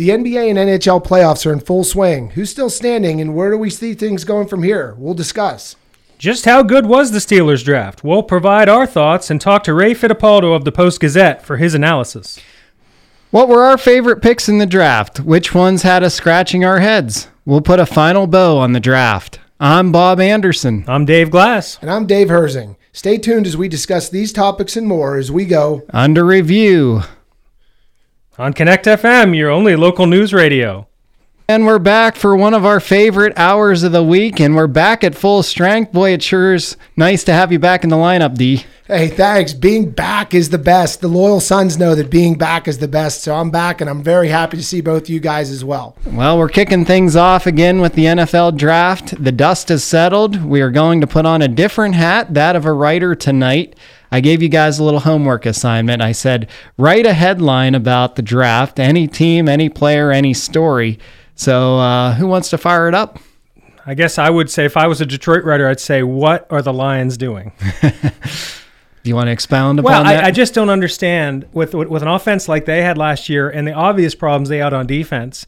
The NBA and NHL playoffs are in full swing. Who's still standing and where do we see things going from here? We'll discuss. Just how good was the Steelers draft? We'll provide our thoughts and talk to Ray Fittipaldo of the Post Gazette for his analysis. What were our favorite picks in the draft? Which ones had us scratching our heads? We'll put a final bow on the draft. I'm Bob Anderson. I'm Dave Glass. And I'm Dave Herzing. Stay tuned as we discuss these topics and more as we go under review on Connect FM, your only local news radio. And we're back for one of our favorite hours of the week, and we're back at full strength. Boy, it sure is nice to have you back in the lineup, D. Hey, thanks. Being back is the best. The loyal sons know that being back is the best. So I'm back, and I'm very happy to see both you guys as well. Well, we're kicking things off again with the NFL draft. The dust has settled. We are going to put on a different hat, that of a writer tonight. I gave you guys a little homework assignment. I said, write a headline about the draft, any team, any player, any story. So, uh, who wants to fire it up? I guess I would say, if I was a Detroit writer, I'd say, what are the Lions doing? Do you want to expound upon well, that? Well, I, I, just don't understand with with an offense like they had last year and the obvious problems they had on defense.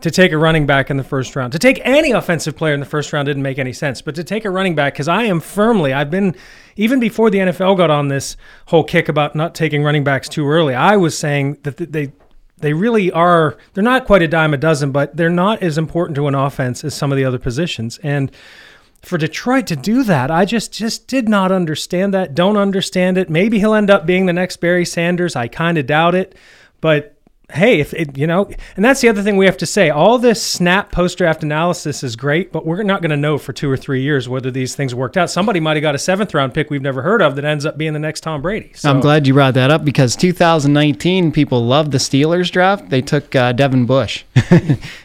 To take a running back in the first round, to take any offensive player in the first round didn't make any sense. But to take a running back, because I am firmly, I've been even before the NFL got on this whole kick about not taking running backs too early. I was saying that they they really are. They're not quite a dime a dozen, but they're not as important to an offense as some of the other positions. And for Detroit to do that. I just just did not understand that. Don't understand it. Maybe he'll end up being the next Barry Sanders. I kind of doubt it, but hey, if it, you know, and that's the other thing we have to say. All this snap post draft analysis is great, but we're not going to know for two or three years whether these things worked out. Somebody might have got a seventh round pick we've never heard of that ends up being the next Tom Brady. So. I'm glad you brought that up because 2019 people loved the Steelers draft. They took uh, Devin Bush,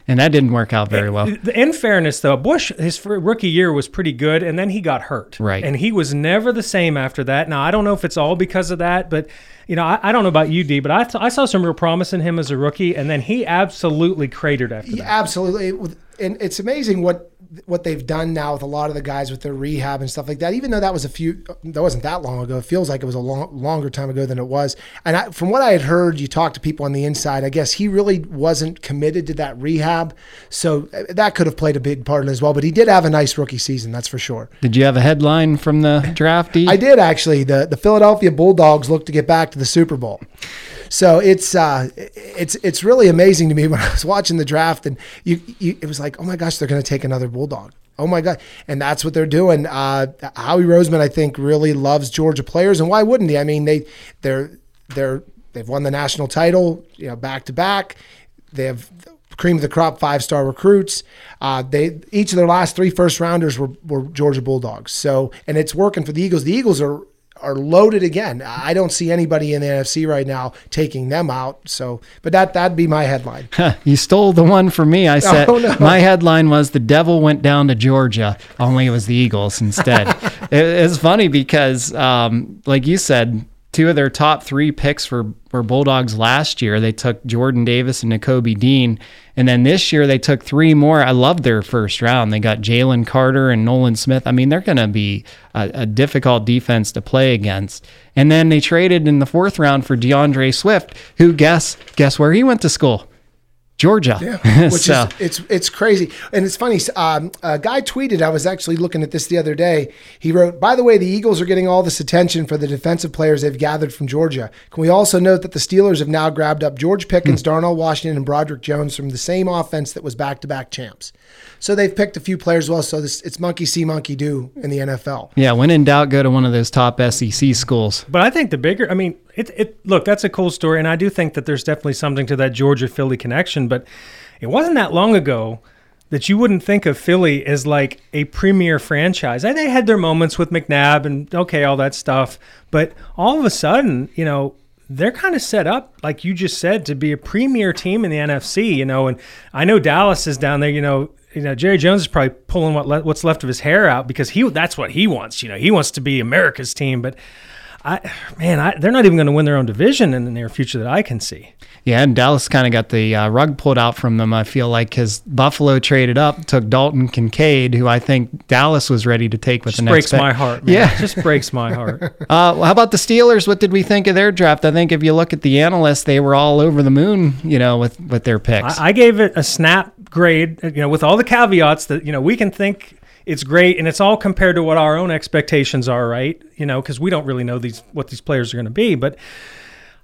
and that didn't work out very well. In fairness, though, Bush his rookie year was pretty good, and then he got hurt. Right, and he was never the same after that. Now I don't know if it's all because of that, but you know, I, I, don't know about you, D, but I, th- I saw some real promise in him as a rookie, and then he absolutely cratered after that. Absolutely, and it's amazing what what they've done now with a lot of the guys with their rehab and stuff like that. Even though that was a few, that wasn't that long ago. It feels like it was a long, longer time ago than it was. And I, from what I had heard, you talk to people on the inside. I guess he really wasn't committed to that rehab, so uh, that could have played a big part in it as well. But he did have a nice rookie season, that's for sure. Did you have a headline from the drafty? I did actually. The the Philadelphia Bulldogs look to get back to the Super Bowl. So it's uh, it's it's really amazing to me when I was watching the draft, and you, you it was like, oh my gosh, they're going to take another bulldog. Oh my god! And that's what they're doing. Uh, Howie Roseman, I think, really loves Georgia players, and why wouldn't he? I mean, they they're they're they've won the national title, you know, back to back. They have cream of the crop five star recruits. Uh, they each of their last three first rounders were, were Georgia Bulldogs. So and it's working for the Eagles. The Eagles are are loaded again. I don't see anybody in the NFC right now taking them out. So, but that that'd be my headline. you stole the one from me. I said oh, no. my headline was the devil went down to Georgia. Only it was the Eagles instead. it, it's funny because, um, like you said, two of their top three picks were, were Bulldogs last year. They took Jordan Davis and Nakobe Dean. And then this year they took three more. I love their first round. They got Jalen Carter and Nolan Smith. I mean, they're going to be a, a, difficult defense to play against. And then they traded in the fourth round for D'Andre Swift, who guess guess where he went to school? Georgia. Yeah, which so. is it's it's crazy, and it's funny. Um, a guy tweeted. I was actually looking at this the other day. He wrote, "By the way, the Eagles are getting all this attention for the defensive players they've gathered from Georgia. Can we also note that the Steelers have now grabbed up George Pickens, hmm. Darnell Washington, and Broderick Jones from the same offense that was back-to-back champs? So they've picked a few players well. So this, it's monkey see, monkey do in the NFL. Yeah, when in doubt, go to one of those top SEC schools. But I think the bigger, I mean, it, it look that's a cool story, and I do think that there's definitely something to that Georgia Philly connection. But it wasn't that long ago that you wouldn't think of Philly as like a premier franchise. And they had their moments with McNabb and okay, all that stuff. But all of a sudden, you know, they're kind of set up, like you just said, to be a premier team in the NFC, you know. And I know Dallas is down there, you know. You know, Jerry Jones is probably pulling what le- what's left of his hair out because he that's what he wants. You know, he wants to be America's team. But I, man, I, they're not even going to win their own division in the near future that I can see. Yeah, and Dallas kind of got the uh, rug pulled out from them. I feel like because Buffalo traded up, took Dalton Kincaid, who I think Dallas was ready to take with just the next. Just breaks my heart. Man. Yeah, just breaks my heart. uh, how about the Steelers? What did we think of their draft? I think if you look at the analysts, they were all over the moon, you know, with with their picks. I, I gave it a snap grade, you know, with all the caveats that you know we can think it's great and it's all compared to what our own expectations are, right? You know, because we don't really know these what these players are going to be, but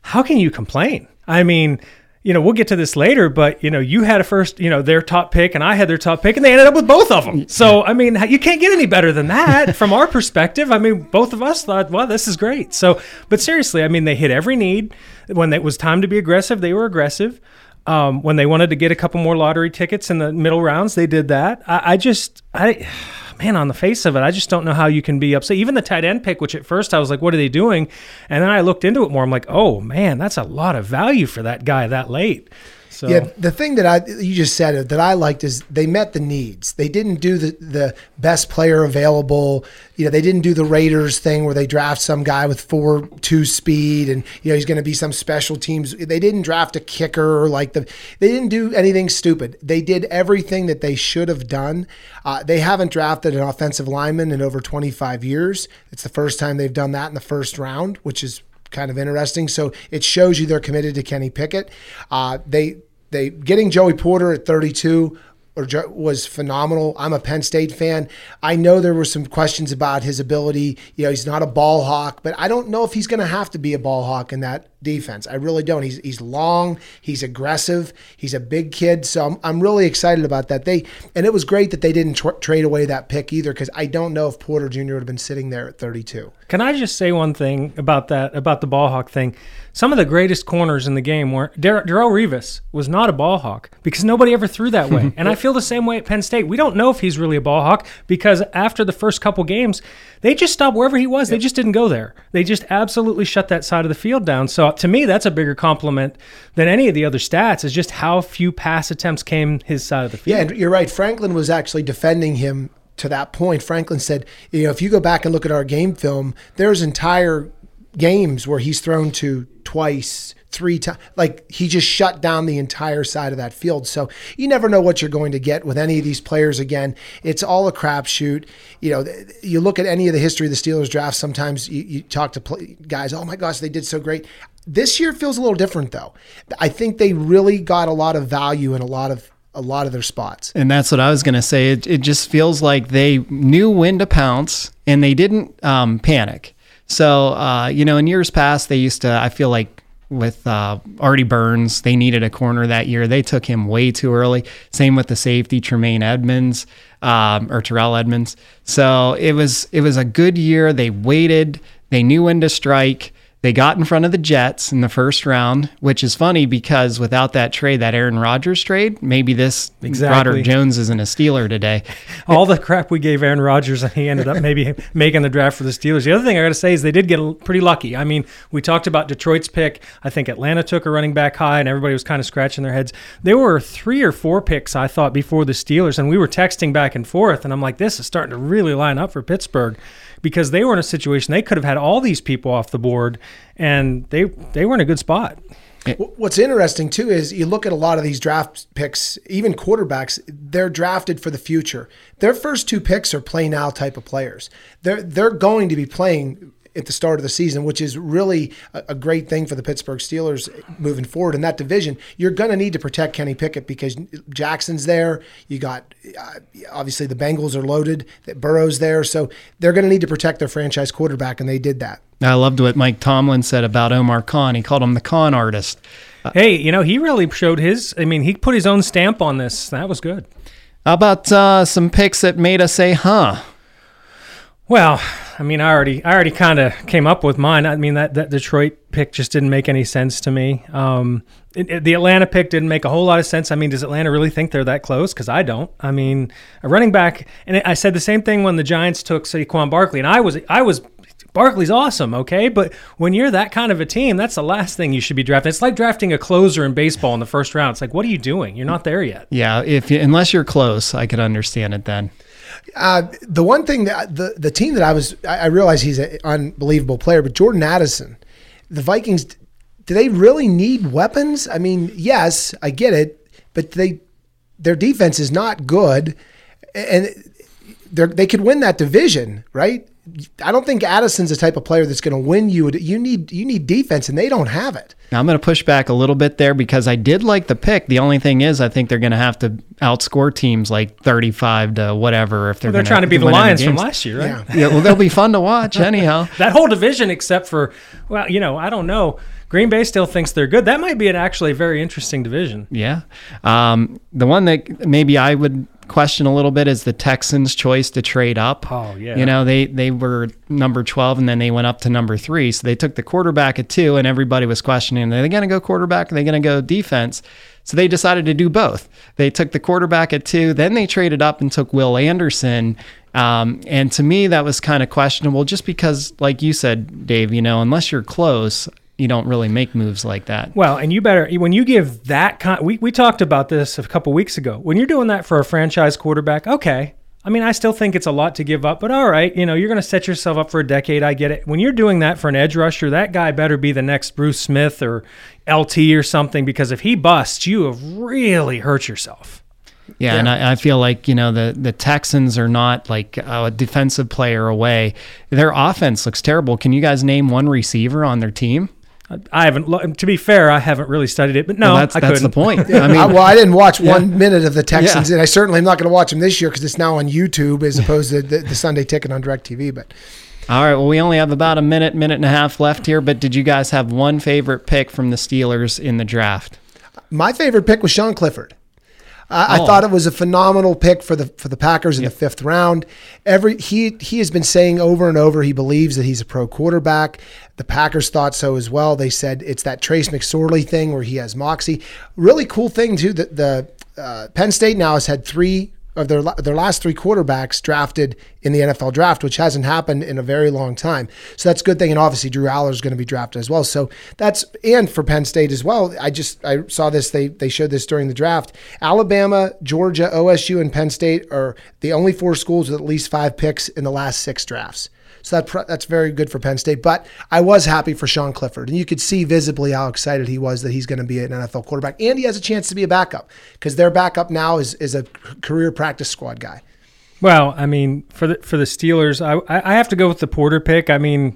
how can you complain? I mean, you know, we'll get to this later, but you know, you had a first, you know, their top pick and I had their top pick and they ended up with both of them. So, I mean, you can't get any better than that from our perspective. I mean, both of us thought, well, this is great. So, but seriously, I mean, they hit every need. When it was time to be aggressive, they were aggressive. Um, when they wanted to get a couple more lottery tickets in the middle rounds, they did that. I, I just, I, man, on the face of it, I just don't know how you can be upset. Even the tight end pick, which at first I was like, what are they doing? And then I looked into it more. I'm like, oh man, that's a lot of value for that guy that late. So. Yeah, the thing that I you just said that I liked is they met the needs. They didn't do the the best player available. You know, they didn't do the Raiders thing where they draft some guy with four two speed and you know he's going to be some special teams. They didn't draft a kicker or like the. They didn't do anything stupid. They did everything that they should have done. Uh, they haven't drafted an offensive lineman in over 25 years. It's the first time they've done that in the first round, which is kind of interesting. So it shows you they're committed to Kenny Pickett. Uh, they they getting Joey Porter at 32 or was phenomenal. I'm a Penn State fan. I know there were some questions about his ability. You know, he's not a ball hawk, but I don't know if he's going to have to be a ball hawk in that defense. I really don't. He's he's long, he's aggressive, he's a big kid. So I'm, I'm really excited about that. They and it was great that they didn't tra- trade away that pick either because I don't know if Porter Jr. would have been sitting there at 32. Can I just say one thing about that about the ball hawk thing? Some of the greatest corners in the game were Dar- Darrelle Revis was not a ball hawk because nobody ever threw that way. and I feel the same way at Penn State. We don't know if he's really a ball hawk because after the first couple games, they just stopped wherever he was. Yep. They just didn't go there. They just absolutely shut that side of the field down. So to me, that's a bigger compliment than any of the other stats. Is just how few pass attempts came his side of the field. Yeah, and you're right. Franklin was actually defending him to that point. Franklin said, you know, if you go back and look at our game film, there's entire games where he's thrown to twice, three times. Like he just shut down the entire side of that field. So you never know what you're going to get with any of these players. Again, it's all a crapshoot. You know, you look at any of the history of the Steelers draft. Sometimes you, you talk to play, guys. Oh my gosh, they did so great. This year feels a little different though. I think they really got a lot of value in a lot of a lot of their spots. And that's what I was going to say. It, it just feels like they knew when to pounce and they didn't um, panic. So, uh, you know, in years past, they used to, I feel like with uh, Artie Burns, they needed a corner that year. They took him way too early. Same with the safety, Tremaine Edmunds um, or Terrell Edmunds. So it was, it was a good year. They waited, they knew when to strike. They got in front of the Jets in the first round, which is funny because without that trade, that Aaron Rodgers trade, maybe this exactly. Broderick Jones isn't a Steeler today. All the crap we gave Aaron Rodgers, and he ended up maybe making the draft for the Steelers. The other thing I got to say is they did get pretty lucky. I mean, we talked about Detroit's pick. I think Atlanta took a running back high, and everybody was kind of scratching their heads. There were three or four picks, I thought, before the Steelers, and we were texting back and forth, and I'm like, this is starting to really line up for Pittsburgh because they were in a situation they could have had all these people off the board, and they they were in a good spot. What's interesting too is you look at a lot of these draft picks, even quarterbacks, they're drafted for the future. Their first two picks are play now type of players. They're they're going to be playing at the start of the season, which is really a, a great thing for the Pittsburgh Steelers moving forward in that division. You're going to need to protect Kenny Pickett because Jackson's there. You got uh, obviously the Bengals are loaded. That Burrow's there, so they're going to need to protect their franchise quarterback, and they did that. I loved what Mike Tomlin said about Omar Khan. He called him the con artist. Hey, you know, he really showed his. I mean, he put his own stamp on this. That was good. How about uh, some picks that made us say, "Huh"? Well, I mean, I already, I already kind of came up with mine. I mean, that, that Detroit pick just didn't make any sense to me. Um, it, it, the Atlanta pick didn't make a whole lot of sense. I mean, does Atlanta really think they're that close? Because I don't. I mean, a running back, and I said the same thing when the Giants took Saquon Barkley, and I was, I was Barkley's awesome, okay? But when you're that kind of a team, that's the last thing you should be drafting. It's like drafting a closer in baseball in the first round. It's like, what are you doing? You're not there yet. Yeah, if unless you're close, I could understand it then. Uh, the one thing that the the team that I was I, I realize he's an unbelievable player, but Jordan Addison, the Vikings do they really need weapons? I mean, yes, I get it, but they their defense is not good, and they they could win that division, right? I don't think Addison's the type of player that's going to win you. You need you need defense, and they don't have it. Now, I'm going to push back a little bit there because I did like the pick. The only thing is, I think they're going to have to outscore teams like 35 to whatever if they're. Well, they're trying to be the Lions from last year, right? Yeah. yeah. Well, they'll be fun to watch anyhow. that whole division, except for well, you know, I don't know. Green Bay still thinks they're good. That might be an actually very interesting division. Yeah. Um, the one that maybe I would question a little bit is the Texans' choice to trade up. Oh yeah. You know, they they were number 12 and then they went up to number 3. So they took the quarterback at 2 and everybody was questioning, are they going to go quarterback? Are they going to go defense? So they decided to do both. They took the quarterback at 2, then they traded up and took Will Anderson. Um, and to me, that was kind of questionable just because, like you said, Dave, you know, unless you're close, you don't really make moves like that. Well, and you better when you give that kind. We we talked about this a couple weeks ago. When you're doing that for a franchise quarterback, okay. I mean, I still think it's a lot to give up, but all right, you know, you're going to set yourself up for a decade. I get it. When you're doing that for an edge rusher, that guy better be the next Bruce Smith or LT or something because if he busts, you have really hurt yourself. Yeah, yeah, and I, I, feel like you know the the Texans are not like a defensive player away. Their offense looks terrible. Can you guys name one receiver on their team? I haven't. To be fair, I haven't really studied it, but no, well, that's, I that's couldn't. the point. I mean, uh, well, I didn't watch yeah. one minute of the Texans, yeah. and I certainly am not going to watch them this year because it's now on YouTube as opposed to the, the Sunday Ticket on Directv. But all right, well, we only have about a minute, minute and a half left here. But did you guys have one favorite pick from the Steelers in the draft? My favorite pick was Sean Clifford. I, oh. I, thought it was a phenomenal pick for the for the Packers in yep. the fifth round. Every he he has been saying over and over he believes that he's a pro quarterback. The Packers thought so as well. They said it's that Trace McSorley thing where he has moxie. Really cool thing too. That the uh, Penn State now has had three of their their last three quarterbacks drafted in the NFL draft, which hasn't happened in a very long time. So that's a good thing. And obviously, Drew Allar is going to be drafted as well. So that's and for Penn State as well. I just I saw this. They they showed this during the draft. Alabama, Georgia, OSU, and Penn State are the only four schools with at least five picks in the last six drafts. So that that's very good for Penn State. But I was happy for Sean Clifford, and you could see visibly how excited he was that he's going to be an NFL quarterback, and he has a chance to be a backup because their backup now is is a career practice squad guy. Well, I mean, for the for the Steelers, I I have to go with the Porter pick. I mean,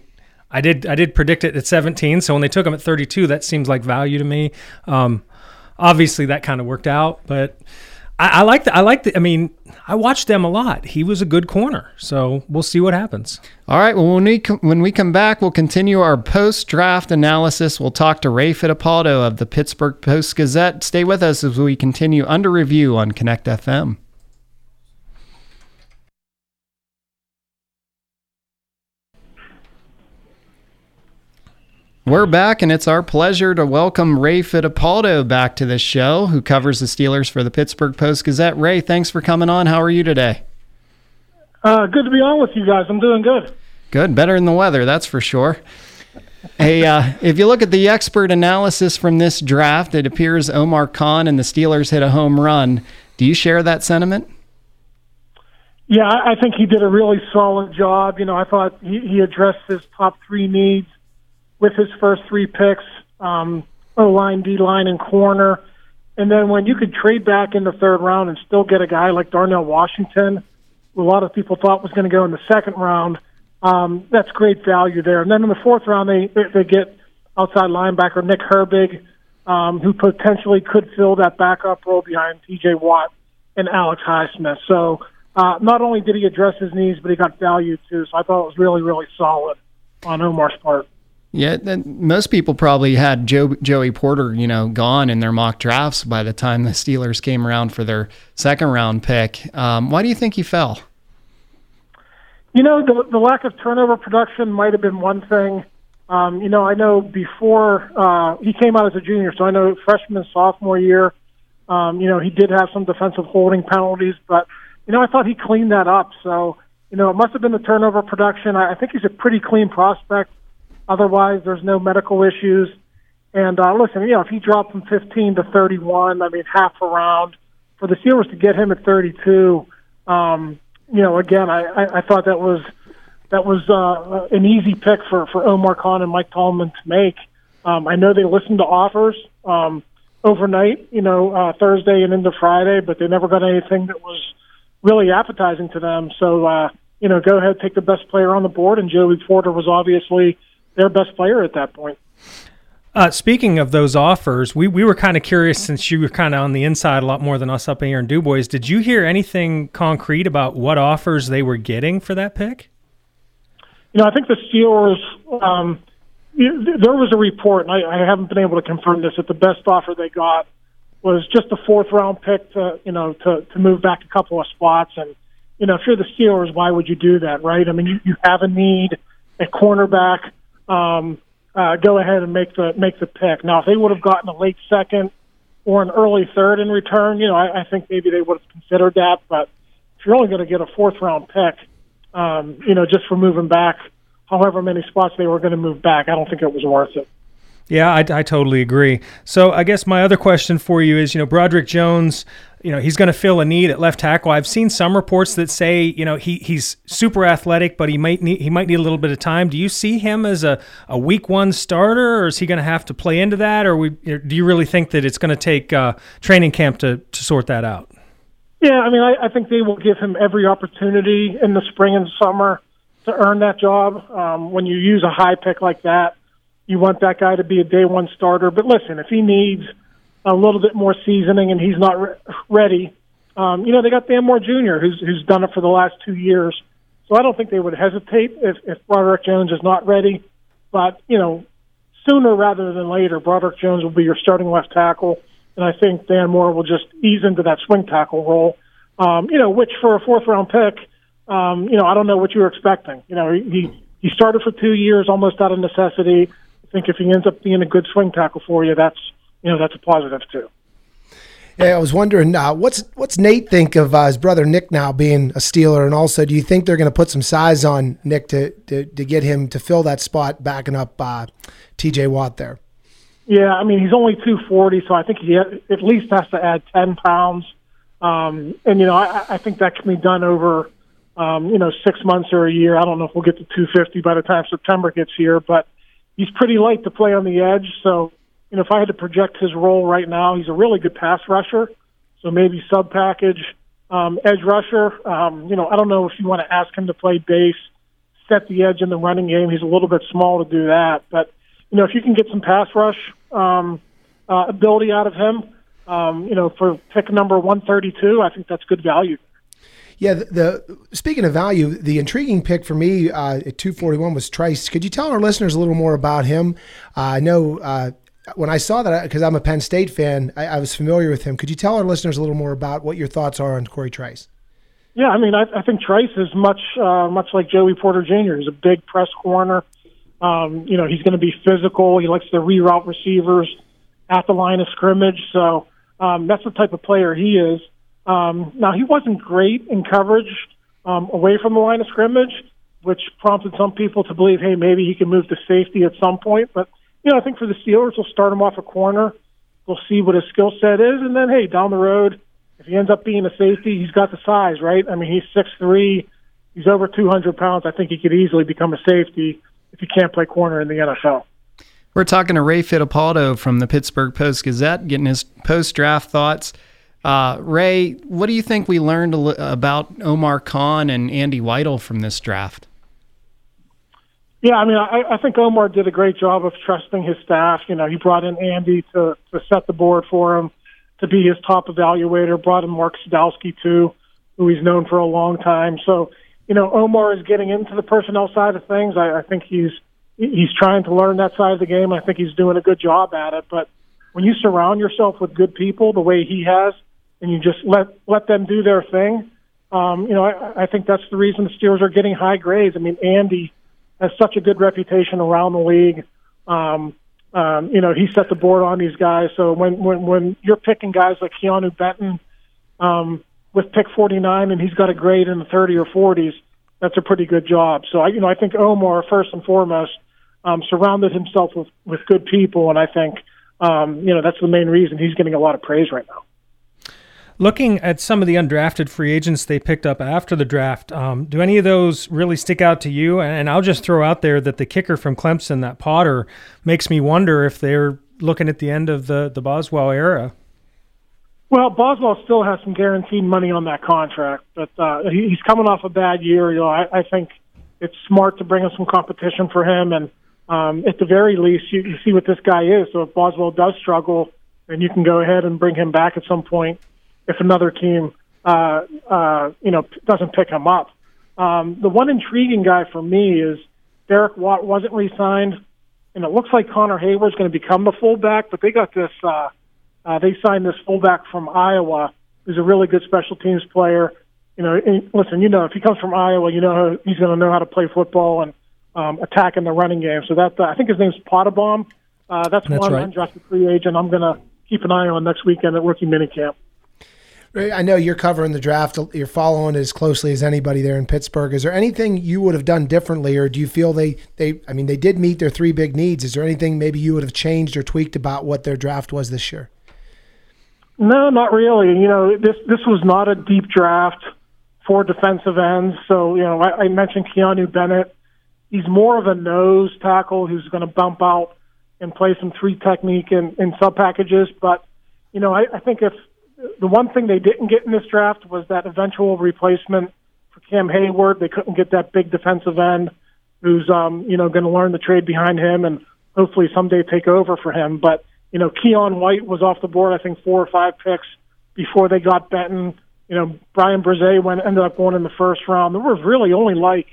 I did I did predict it at 17, so when they took him at 32, that seems like value to me. Um, obviously, that kind of worked out, but I, I like the I like the I mean I watched them a lot. He was a good corner, so we'll see what happens. All right. Well, when we when we come back, we'll continue our post draft analysis. We'll talk to Ray Fittipaldo of the Pittsburgh Post Gazette. Stay with us as we continue under review on Connect FM. We're back, and it's our pleasure to welcome Ray Fittipaldo back to the show, who covers the Steelers for the Pittsburgh Post Gazette. Ray, thanks for coming on. How are you today? Uh, good to be on with you guys. I'm doing good. Good, better than the weather, that's for sure. hey, uh, if you look at the expert analysis from this draft, it appears Omar Khan and the Steelers hit a home run. Do you share that sentiment? Yeah, I think he did a really solid job. You know, I thought he, he addressed his top three needs with his first three picks, um, O line, D line, and corner. And then when you could trade back in the third round and still get a guy like Darnell Washington, who a lot of people thought was going to go in the second round, um, that's great value there. And then in the fourth round, they they get outside linebacker Nick Herbig, um, who potentially could fill that backup role behind T.J. Watt and Alex Highsmith. So uh, not only did he address his needs, but he got value too. So I thought it was really really solid on Omar's part. Yeah, most people probably had Joe, Joey Porter, you know, gone in their mock drafts by the time the Steelers came around for their second round pick. Um, why do you think he fell? You know, the, the lack of turnover production might have been one thing. Um, you know, I know before uh, he came out as a junior, so I know freshman, sophomore year, um, you know, he did have some defensive holding penalties, but, you know, I thought he cleaned that up. So, you know, it must have been the turnover production. I, I think he's a pretty clean prospect. Otherwise, there's no medical issues. And uh, listen, you know, if he dropped from 15 to 31, I mean, half a round for the Steelers to get him at 32, um, you know, again, I, I, I thought that was that was uh, an easy pick for for Omar Khan and Mike Tomlin to make. Um, I know they listened to offers um, overnight, you know, uh, Thursday and into Friday, but they never got anything that was really appetizing to them. So, uh, you know, go ahead, take the best player on the board, and Joey Porter was obviously their best player at that point. Uh, speaking of those offers, we, we were kind of curious since you were kind of on the inside a lot more than us up here in Dubois. Did you hear anything concrete about what offers they were getting for that pick? You know, I think the Steelers. Um, there was a report, and I, I haven't been able to confirm this, that the best offer they got was just a fourth round pick to you know to to move back a couple of spots. And you know, if you're the Steelers, why would you do that, right? I mean, you, you have a need at cornerback. Um, uh, go ahead and make the make the pick. Now, if they would have gotten a late second or an early third in return, you know, I, I think maybe they would have considered that. But if you're only going to get a fourth round pick, um, you know, just for moving back however many spots they were going to move back, I don't think it was worth it. Yeah, I, I totally agree. So I guess my other question for you is, you know, Broderick Jones, you know, he's going to fill a need at left tackle. I've seen some reports that say, you know, he he's super athletic, but he might need he might need a little bit of time. Do you see him as a, a week one starter, or is he going to have to play into that, or we, do you really think that it's going to take uh, training camp to to sort that out? Yeah, I mean, I, I think they will give him every opportunity in the spring and summer to earn that job. Um, when you use a high pick like that, you want that guy to be a day one starter. But listen, if he needs a little bit more seasoning and he's not re- ready, um, you know, they got Dan Moore Jr., who's, who's done it for the last two years. So I don't think they would hesitate if, if Broderick Jones is not ready. But, you know, sooner rather than later, Broderick Jones will be your starting left tackle. And I think Dan Moore will just ease into that swing tackle role, um, you know, which for a fourth round pick, um, you know, I don't know what you were expecting. You know, he, he started for two years almost out of necessity I think if he ends up being a good swing tackle for you, that's you know that's a positive too. Yeah, I was wondering uh, what's what's Nate think of uh, his brother Nick now being a Steeler, and also do you think they're going to put some size on Nick to, to, to get him to fill that spot, backing up uh, T.J. Watt there? Yeah, I mean he's only two forty, so I think he at least has to add ten pounds, um, and you know I, I think that can be done over um, you know six months or a year. I don't know if we'll get to two fifty by the time September gets here, but he's pretty light to play on the edge. So, you know, if I had to project his role right now, he's a really good pass rusher. So maybe sub package, um, edge rusher. Um, you know, I don't know if you want to ask him to play base, set the edge in the running game. He's a little bit small to do that. But, you know, if you can get some pass rush um, uh, ability out of him, um, you know, for pick number 132, I think that's good value. Yeah, the, the, speaking of value, the intriguing pick for me uh, at 241 was Trice. Could you tell our listeners a little more about him? Uh, I know uh, when I saw that, because I'm a Penn State fan, I, I, was familiar with him. Could you tell our listeners a little more about what your thoughts are on Corey Trice? Yeah, I mean, I, I think Trice is much uh, much like Joey Porter Jr. He's a big press corner. Um, you know, he's going to be physical. He likes to reroute receivers at the line of scrimmage. So um, that's the type of player he is. Um, now he wasn't great in coverage um, away from the line of scrimmage, which prompted some people to believe, hey, maybe he can move to safety at some point. But you know, I think for the Steelers, we'll start him off a corner. We'll see what his skill set is, and then hey, down the road, if he ends up being a safety, he's got the size, right? I mean, he's six three, he's over two hundred pounds. I think he could easily become a safety if he can't play corner in the NFL. We're talking to Ray Fittipaldo from the Pittsburgh Post Gazette, getting his post draft thoughts. Uh, Ray, what do you think we learned about Omar Khan and Andy Weidl from this draft? Yeah, I mean, I, I think Omar did a great job of trusting his staff. You know, he brought in Andy to, to set the board for him, to be his top evaluator, brought in Mark Sadowski, too, who he's known for a long time. So, you know, Omar is getting into the personnel side of things. I, I think he's he's trying to learn that side of the game. I think he's doing a good job at it. But when you surround yourself with good people the way he has, and you just let let them do their thing. Um, you know, I, I think that's the reason the Steelers are getting high grades. I mean, Andy has such a good reputation around the league. Um, um, you know, he set the board on these guys. So when when when you're picking guys like Keanu Benton um, with pick 49 and he's got a grade in the 30 or 40s, that's a pretty good job. So I, you know, I think Omar first and foremost um, surrounded himself with with good people, and I think um, you know that's the main reason he's getting a lot of praise right now. Looking at some of the undrafted free agents they picked up after the draft, um, do any of those really stick out to you? And I'll just throw out there that the kicker from Clemson, that Potter, makes me wonder if they're looking at the end of the, the Boswell era. Well, Boswell still has some guaranteed money on that contract, but uh, he's coming off a bad year. You know, I, I think it's smart to bring in some competition for him, and um, at the very least, you, you see what this guy is. So if Boswell does struggle, then you can go ahead and bring him back at some point if another team, uh, uh, you know, doesn't pick him up. Um, the one intriguing guy for me is Derek Watt wasn't re-signed, and it looks like Connor Heyward's going to become the fullback. But they got this. Uh, uh, they signed this fullback from Iowa, who's a really good special teams player. You know, and listen, you know, if he comes from Iowa, you know he's going to know how to play football and um, attack in the running game. So that uh, I think his name's Pottebaum. Uh, that's, that's one right. undrafted free agent. I'm going to keep an eye on next weekend at rookie minicamp. I know you're covering the draft. You're following it as closely as anybody there in Pittsburgh. Is there anything you would have done differently, or do you feel they they? I mean, they did meet their three big needs. Is there anything maybe you would have changed or tweaked about what their draft was this year? No, not really. You know, this this was not a deep draft for defensive ends. So you know, I, I mentioned Keanu Bennett. He's more of a nose tackle who's going to bump out and play some three technique in, in sub packages. But you know, I, I think if the one thing they didn't get in this draft was that eventual replacement for Cam Heyward. They couldn't get that big defensive end who's um, you know going to learn the trade behind him and hopefully someday take over for him. But you know, Keion White was off the board. I think four or five picks before they got Benton. You know, Bryan Bresee went ended up going in the first round. There was really only like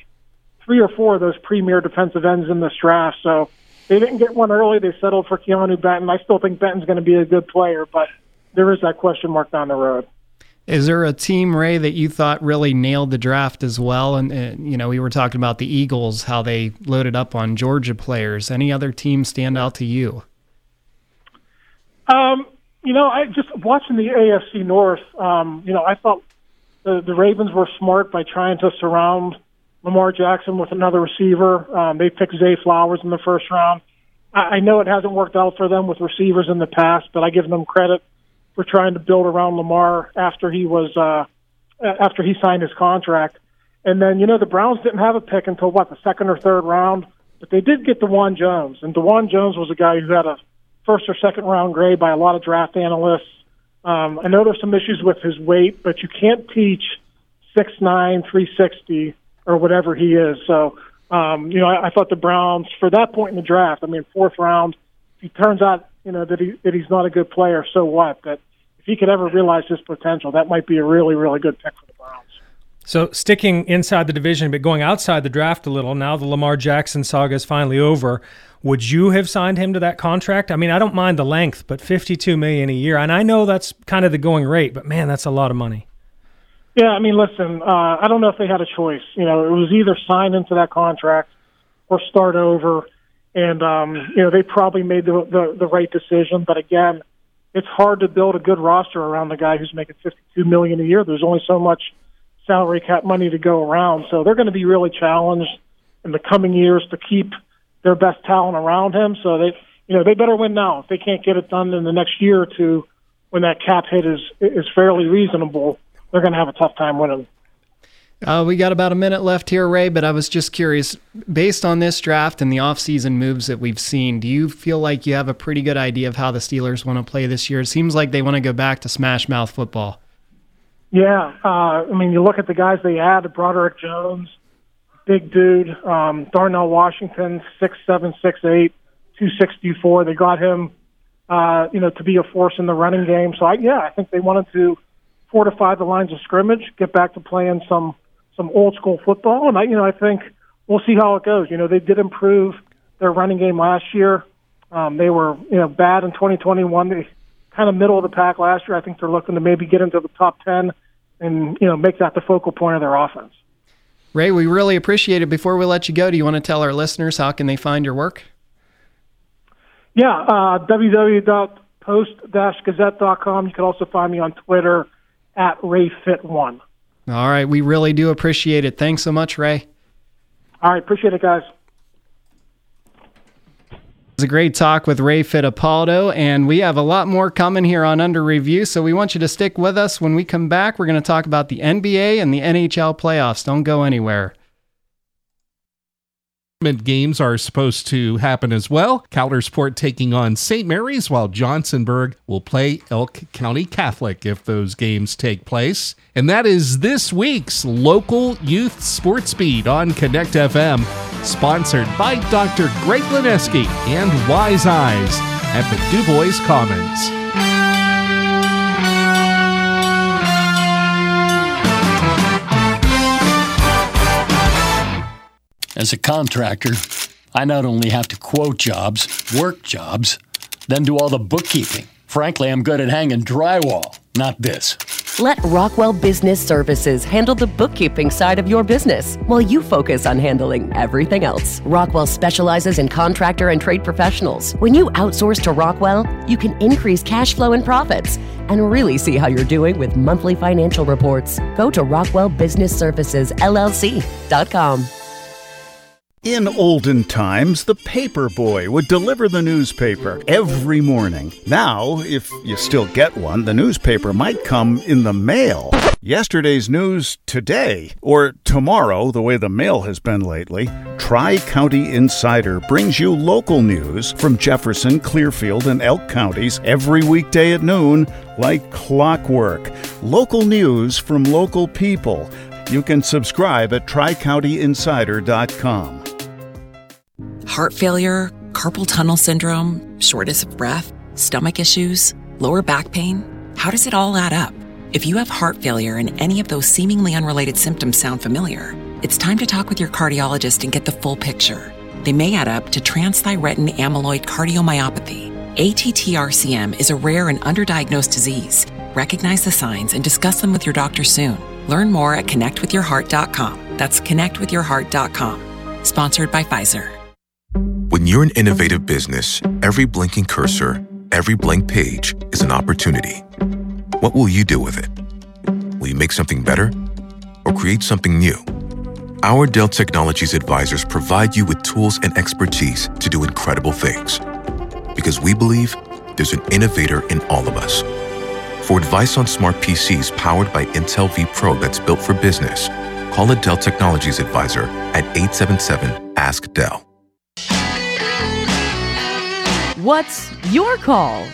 three or four of those premier defensive ends in this draft. So they didn't get one early. They settled for Keanu Benton. I still think Benton's going to be a good player, but there is that question mark down the road. Is there a team, Ray, that you thought really nailed the draft as well? And, and, you know, we were talking about the Eagles, how they loaded up on Georgia players. Any other team stand out to you? Um, you know, I just watching the AFC North. Um, you know, I thought the the Ravens were smart by trying to surround Lamar Jackson with another receiver. Um, they picked Zay Flowers in the first round. I, I know it hasn't worked out for them with receivers in the past, but I give them credit for trying to build around Lamar after he was uh, after he signed his contract. And then you know the Browns didn't have a pick until what the second or third round, but they did get Dawand Jones, and Dawand Jones was a guy who had a first or second round grade by a lot of draft analysts. Um, I know there's some issues with his weight, but you can't teach six nine, three sixty, or whatever he is. So, um, you know, I, I thought the Browns for that point in the draft. I mean, fourth round. If he turns out, you know, that he that he's not a good player, so what? That if he could ever realize his potential, that might be a really, really good pick for the Browns. So, sticking inside the division, but going outside the draft a little, now the Lamar Jackson saga is finally over. Would you have signed him to that contract? I mean, I don't mind the length, but 52 million a year, and I know that's kind of the going rate, but man, that's a lot of money. Yeah, I mean, listen, uh, I don't know if they had a choice. You know, it was either sign into that contract or start over, and um, you know they probably made the, the the right decision. But again, it's hard to build a good roster around the guy who's making 52 million a year. There's only so much salary cap money to go around, so they're going to be really challenged in the coming years to keep their best talent around him. So they, you know, they better win now. If they can't get it done in the next year or two, when that cap hit is is fairly reasonable, they're going to have a tough time winning. Uh, we got about a minute left here, Ray, but I was just curious, based on this draft and the offseason moves that we've seen, do you feel like you have a pretty good idea of how the Steelers want to play this year? It seems like they want to go back to smash mouth football. Yeah. Uh, I mean, you look at the guys they add, Broderick Jones, big dude, um, Darnell Washington, six seven, six eight, two sixty four. They got him, uh, you know, to be a force in the running game. So, I, yeah, I think they wanted to fortify the lines of scrimmage, get back to playing some some old school football, and I, you know, I think we'll see how it goes. You know, they did improve their running game last year. Um, they were, you know, bad in 2021. They kind of middle of the pack last year. I think they're looking to maybe get into the top 10 and, you know, make that the focal point of their offense. Ray, we really appreciate it. Before we let you go, do you want to tell our listeners how can they find your work? Yeah, uh, www.post-gazette.com. You can also find me on Twitter at RayFit1. All right. We really do appreciate it. Thanks so much, Ray. All right. Appreciate it, guys. It was a great talk with Ray Fittipaldo, and we have a lot more coming here on Under Review. So we want you to stick with us. When we come back, we're going to talk about the NBA and the NHL playoffs. Don't go anywhere games are supposed to happen as well. Coudersport taking on St. Mary's, while Johnsonburg will play Elk County Catholic if those games take place. And that is this week's local youth sports beat on Connect FM, sponsored by Dr. Greg Lineski and Wise Eyes at the Dubois Commons. As a contractor, I not only have to quote jobs, work jobs, then do all the bookkeeping. Frankly, I'm good at hanging drywall, not this. Let Rockwell Business Services handle the bookkeeping side of your business while you focus on handling everything else. Rockwell specializes in contractor and trade professionals. When you outsource to Rockwell, you can increase cash flow and profits and really see how you're doing with monthly financial reports. Go to rockwellbusinessservicesllc.com. In olden times, the paper boy would deliver the newspaper every morning. Now, if you still get one, the newspaper might come in the mail. Yesterday's news today, or tomorrow, the way the mail has been lately. Tri County Insider brings you local news from Jefferson, Clearfield, and Elk counties every weekday at noon, like clockwork. Local news from local people. You can subscribe at tricountyinsider.com. Heart failure, carpal tunnel syndrome, shortness of breath, stomach issues, lower back pain. How does it all add up? If you have heart failure and any of those seemingly unrelated symptoms sound familiar, it's time to talk with your cardiologist and get the full picture. They may add up to transthyretin amyloid cardiomyopathy. ATTRCM is a rare and underdiagnosed disease. Recognize the signs and discuss them with your doctor soon. Learn more at connectwithyourheart.com. That's connectwithyourheart.com. Sponsored by Pfizer. When you're an innovative business, every blinking cursor, every blank page is an opportunity. What will you do with it? Will you make something better or create something new? Our Dell Technologies advisors provide you with tools and expertise to do incredible things. Because we believe there's an innovator in all of us. For advice on smart PCs powered by Intel vPro that's built for business, call a Dell Technologies advisor at 877 Ask Dell. What's your call?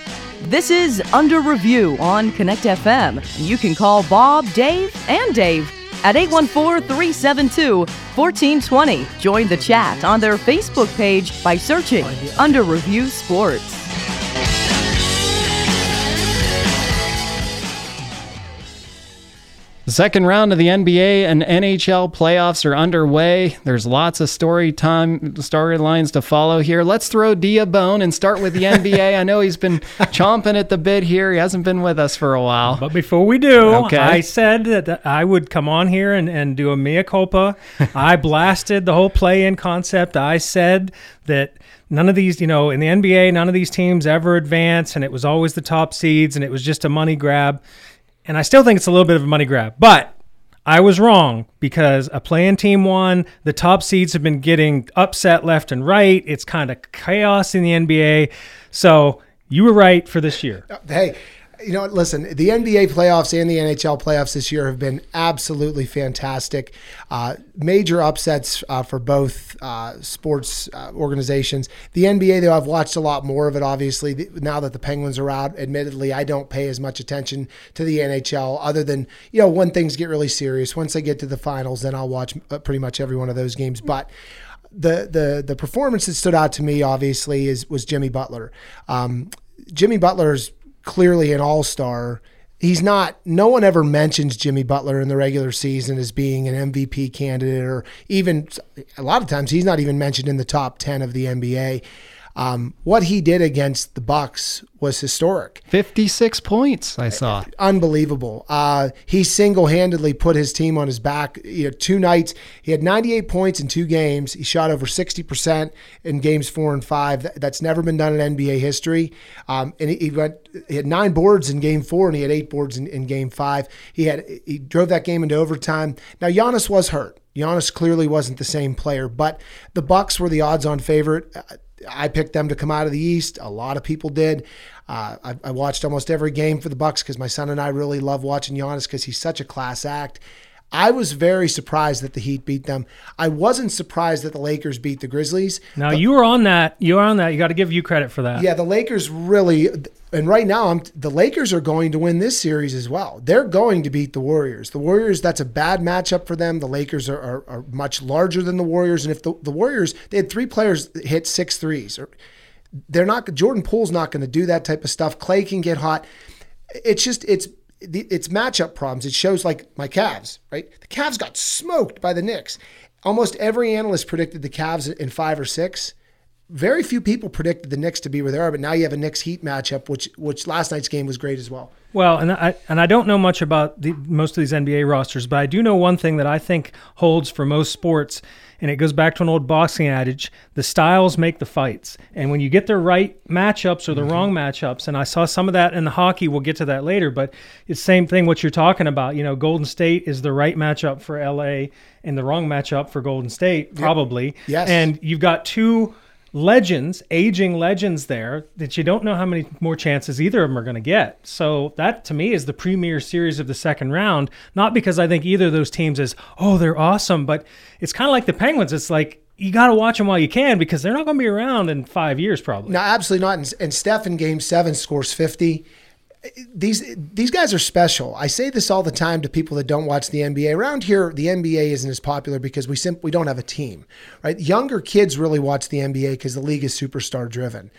This is Under Review on Connect FM. You can call Bob, Dave, and Dave at 814 372 1420. Join the chat on their Facebook page by searching Under Review Sports. The second round of the NBA and NHL playoffs are underway. There's lots of story time storylines to follow here. Let's throw D a bone and start with the NBA. I know he's been chomping at the bit here. He hasn't been with us for a while. But before we do, okay. I said that I would come on here and, and do a mea culpa. I blasted the whole play-in concept. I said that none of these, you know, in the NBA, none of these teams ever advance, and it was always the top seeds, and it was just a money grab and I still think it's a little bit of a money grab. But I was wrong because a play-in team won. The top seeds have been getting upset left and right. It's kind of chaos in the NBA. So you were right for this year. Hey, you know, listen, the NBA playoffs and the NHL playoffs this year have been absolutely fantastic. Uh, major upsets uh, for both uh, sports uh, organizations. The NBA, though, I've watched a lot more of it, obviously, now that the Penguins are out. Admittedly, I don't pay as much attention to the NHL other than, you know, when things get really serious. Once they get to the finals, then I'll watch uh, pretty much every one of those games. But the the the performance that stood out to me obviously is was Jimmy Butler. Um, Jimmy Butler's clearly an all star. He's not, no one ever mentions Jimmy Butler in the regular season as being an MVP candidate, or even a lot of times he's not even mentioned in the top 10 of the NBA. Um, what he did against the Bucks was historic. 56 points, I saw. Unbelievable. Uh, he single-handedly put his team on his back. You know, two nights, he had 98 points in two games. He shot over 60% in games four and five. That's never been done in NBA history. Um, and he, he, went, he had nine boards in game four, and he had eight boards in, in game five. He had he drove that game into overtime. Now Giannis was hurt. Giannis clearly wasn't the same player, but the Bucks were the odds-on favorite. I picked them to come out of the East. A lot of people did. Uh, I, I, watched almost every game for the Bucks because my son and I really love watching Giannis because he's such a class act. I was very surprised that the Heat beat them. I wasn't surprised that the Lakers beat the Grizzlies. Now you were on that. You were on that. You got to give you credit for that. Yeah, the Lakers really, and right now, I'm, the Lakers are going to win this series as well. They're going to beat the Warriors. The Warriors, that's a bad matchup for them. The Lakers are, are, are much larger than the Warriors, and if the, the Warriors, they had three players hit six threes, or they're not. Jordan Poole's not going to do that type of stuff. Klay can get hot. It's just it's it's matchup problems. It shows like my Cavs, right? The Cavs got smoked by the Knicks. Almost every analyst predicted the Cavs in five or six. Very few people predicted the Knicks to be where they are, but now you have a Knicks Heat matchup, which which last night's game was great as well. Well, and I and I don't know much about the, most of these NBA rosters, but I do know one thing that I think holds for most sports and it goes back to an old boxing adage the styles make the fights. And when you get the right matchups or the mm-hmm. wrong matchups, and I saw some of that in the hockey, we'll get to that later, but it's the same thing what you're talking about. You know, Golden State is the right matchup for LA and the wrong matchup for Golden State, probably. Yes. And you've got two legends, aging legends there that you don't know how many more chances either of them are going to get. So that to me is the premier series of the second round. Not because I think either of those teams is oh they're awesome, but it's kind of like the Penguins. It's like you got to watch them while you can because they're not going to be around in five years probably. No, absolutely not. And, and Steph in Game Seven scores fifty these these guys are special. I say this all the time to people that don't watch the NBA. Around here, the NBA isn't as popular because we simply don't have a team, right? Younger kids really watch the NBA because the league is superstar driven.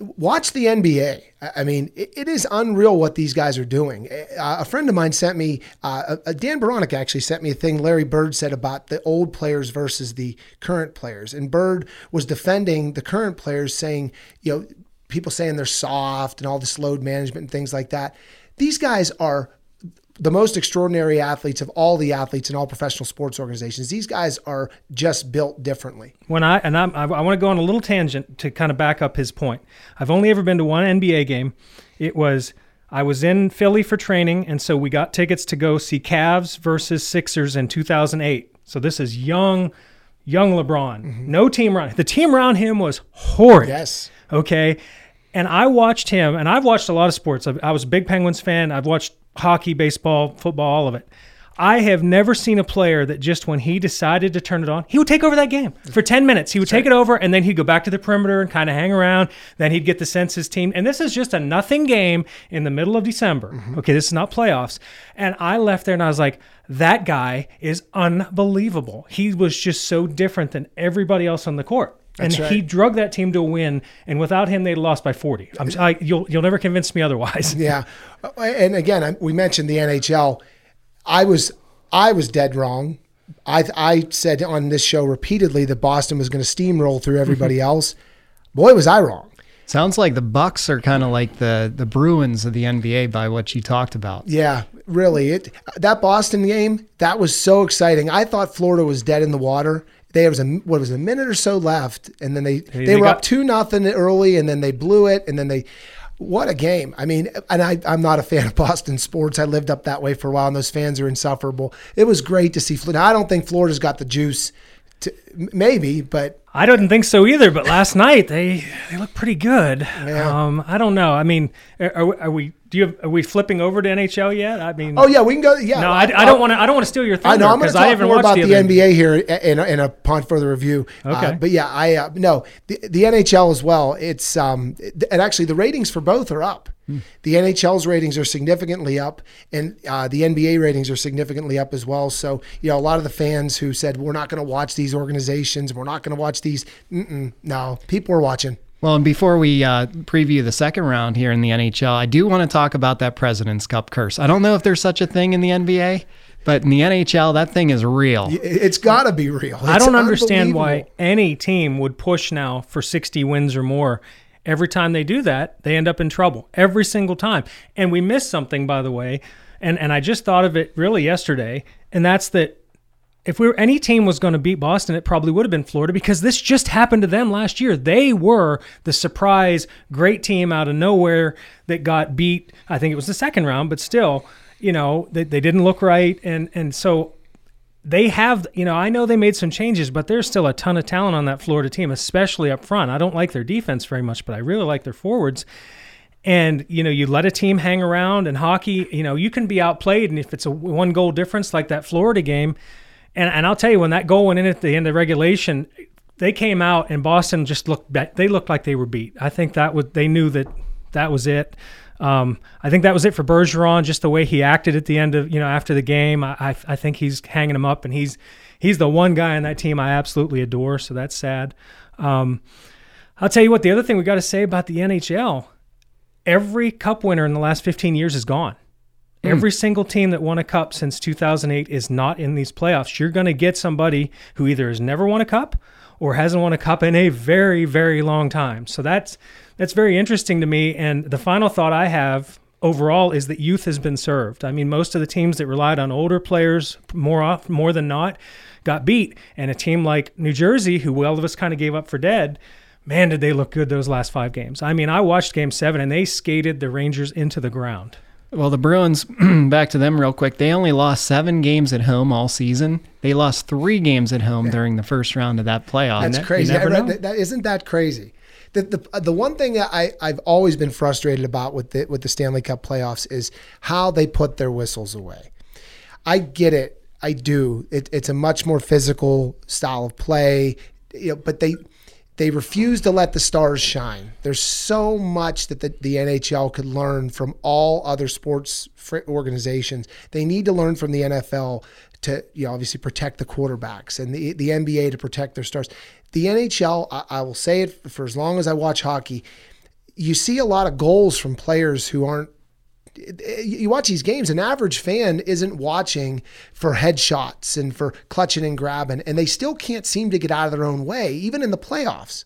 Watch the NBA. I mean, it, is unreal what these guys are doing. A friend of mine sent me, uh, Dan Baronik actually sent me a thing Larry Bird said about the old players versus the current players. And Bird was defending the current players, saying, you know, people saying they're soft and all this load management and things like that. These guys are the most extraordinary athletes of all the athletes in all professional sports organizations. These guys are just built differently. When I and I'm, i I want to go on a little tangent to kind of back up his point. I've only ever been to one NBA game. It was I was in Philly for training, and so we got tickets to go see Cavs versus Sixers in 2008. So this is young, young LeBron. Mm-hmm. No team around. The team around him was horrid. Yes. Okay. And I watched him, and I've watched a lot of sports. I was a big Penguins fan. I've watched hockey, baseball, football, all of it. I have never seen a player that just when he decided to turn it on, he would take over that game for 10 minutes. He would take it over and then he'd go back to the perimeter and kind of hang around. Then he'd get the sense his team. And this is just a nothing game in the middle of December. Mm-hmm. Okay, this is not playoffs. And I left there and I was like, that guy is unbelievable. He was just so different than everybody else on the court. That's and right. he drug that team to a win, and without him, they lost by 40. I'm, I, you'll you'll never convince me otherwise. Yeah, and again, we mentioned the NHL. I was I was dead wrong. I I said on this show repeatedly that Boston was going to steamroll through everybody else. Boy, was I wrong. Sounds like the Bucks are kind of like the the Bruins of the NBA by what you talked about. Yeah, really. It that Boston game that was so exciting. I thought Florida was dead in the water, there was a what was a minute or so left, and then they they, they were got, up two nothing early, and then they blew it, and then they. What a game! I mean, and I, I'm not a fan of Boston sports. I lived up that way for a while, and those fans are insufferable. It was great to see Florida. I don't think Florida's got the juice to, maybe, but I didn't think so either. But last night they they look pretty good. Yeah. Um, I don't know. I mean, are, are we do you have, are we flipping over to NHL yet? I mean, oh yeah, we can go. Yeah, no, I, I don't want to. I don't want to steal your thunder. I know. I'm going to talk more about the, the NBA here in, in, a upon further review. Uh, okay, uh, but yeah, I uh, no the, the NHL as well. It's um and actually the ratings for both are up. Hmm. The NHL's ratings are significantly up, and uh, the NBA ratings are significantly up as well. So you know, a lot of the fans who said we're not going to watch these organizations, we're not going to watch these. no, people are watching. Well, and before we uh, preview the second round here in the NHL, I do want to talk about that President's Cup curse. I don't know if there's such a thing in the NBA, but in the NHL, that thing is real. It's got to be real. It's I don't understand why any team would push now for 60 wins or more. Every time they do that, they end up in trouble every single time. And we missed something, by the way. And, and I just thought of it really yesterday, and that's that if we were, any team was going to beat Boston, it probably would have been Florida because this just happened to them last year. They were the surprise great team out of nowhere that got beat. I think it was the second round, but still, you know, they, they didn't look right. And, and so they have, you know, I know they made some changes, but there's still a ton of talent on that Florida team, especially up front. I don't like their defense very much, but I really like their forwards. And, you know, you let a team hang around and hockey, you know, you can be outplayed. And if it's a one goal difference like that Florida game, and, and I'll tell you, when that goal went in at the end of regulation, they came out and Boston just looked, they looked like they were beat. I think that was, they knew that that was it. Um, I think that was it for Bergeron, just the way he acted at the end of you know after the game. I, I, I think he's hanging him up, and he's he's the one guy on that team I absolutely adore. So that's sad. Um, I'll tell you what. The other thing we got to say about the NHL: every Cup winner in the last 15 years is gone. Mm. Every single team that won a cup since 2008 is not in these playoffs. You're going to get somebody who either has never won a cup or hasn't won a cup in a very, very long time. So that's that's very interesting to me. And the final thought I have overall is that youth has been served. I mean, most of the teams that relied on older players more off, more than not got beat. And a team like New Jersey, who all of us kind of gave up for dead, man, did they look good those last five games. I mean, I watched game seven and they skated the Rangers into the ground. Well, the Bruins, back to them real quick. They only lost seven games at home all season. They lost three games at home yeah. during the first round of that playoff. That's crazy. That, that, isn't that crazy? the the, uh, the one thing that I I've always been frustrated about with the with the Stanley Cup playoffs is how they put their whistles away. I get it. I do. It, it's a much more physical style of play, you know, but they they refuse to let the stars shine. There's so much that the, the NHL could learn from all other sports organizations. They need to learn from the NFL to you know, obviously protect the quarterbacks and the the NBA to protect their stars the NHL, I, I will say it for as long as I watch hockey, you see a lot of goals from players who aren't you watch these games, an average fan isn't watching for headshots and for clutching and grabbing, and they still can't seem to get out of their own way, even in the playoffs.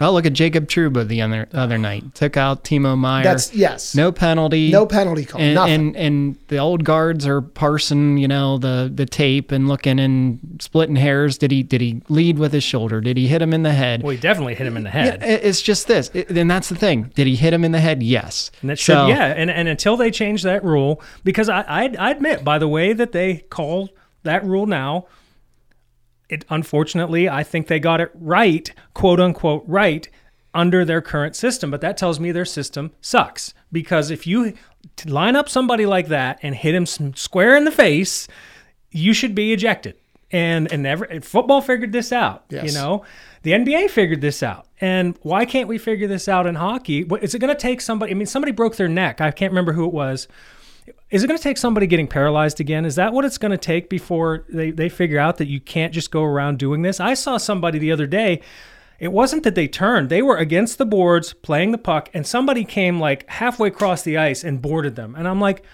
Well, look at Jacob Trouba the other other night. Took out Timo Meier. That's yes. No penalty. No penalty call. And, Nothing. and and the old guards are parsing, you know, the the tape and looking and splitting hairs. Did he did he lead with his shoulder? Did he hit him in the head? Well, he definitely hit him in the head. Yeah, it's just this. and that's the thing. Did he hit him in the head? Yes. And that should, so, yeah. And and until they change that rule, because I I, I admit by the way that they call that rule now it unfortunately I think they got it right, quote unquote right under their current system. But that tells me their system sucks because if you line up somebody like that and hit him square in the face, you should be ejected. And and never football figured this out. Yes. You know, the NBA figured this out. And why can't we figure this out in hockey? Is it going to take somebody? I mean, somebody broke their neck. I can't remember who it was. Is it going to take somebody getting paralyzed again? Is that what it's going to take before they, they figure out that you can't just go around doing this? I saw somebody the other day it wasn't that they turned, they were against the boards playing the puck, and somebody came like halfway across the ice and boarded them. And I'm like,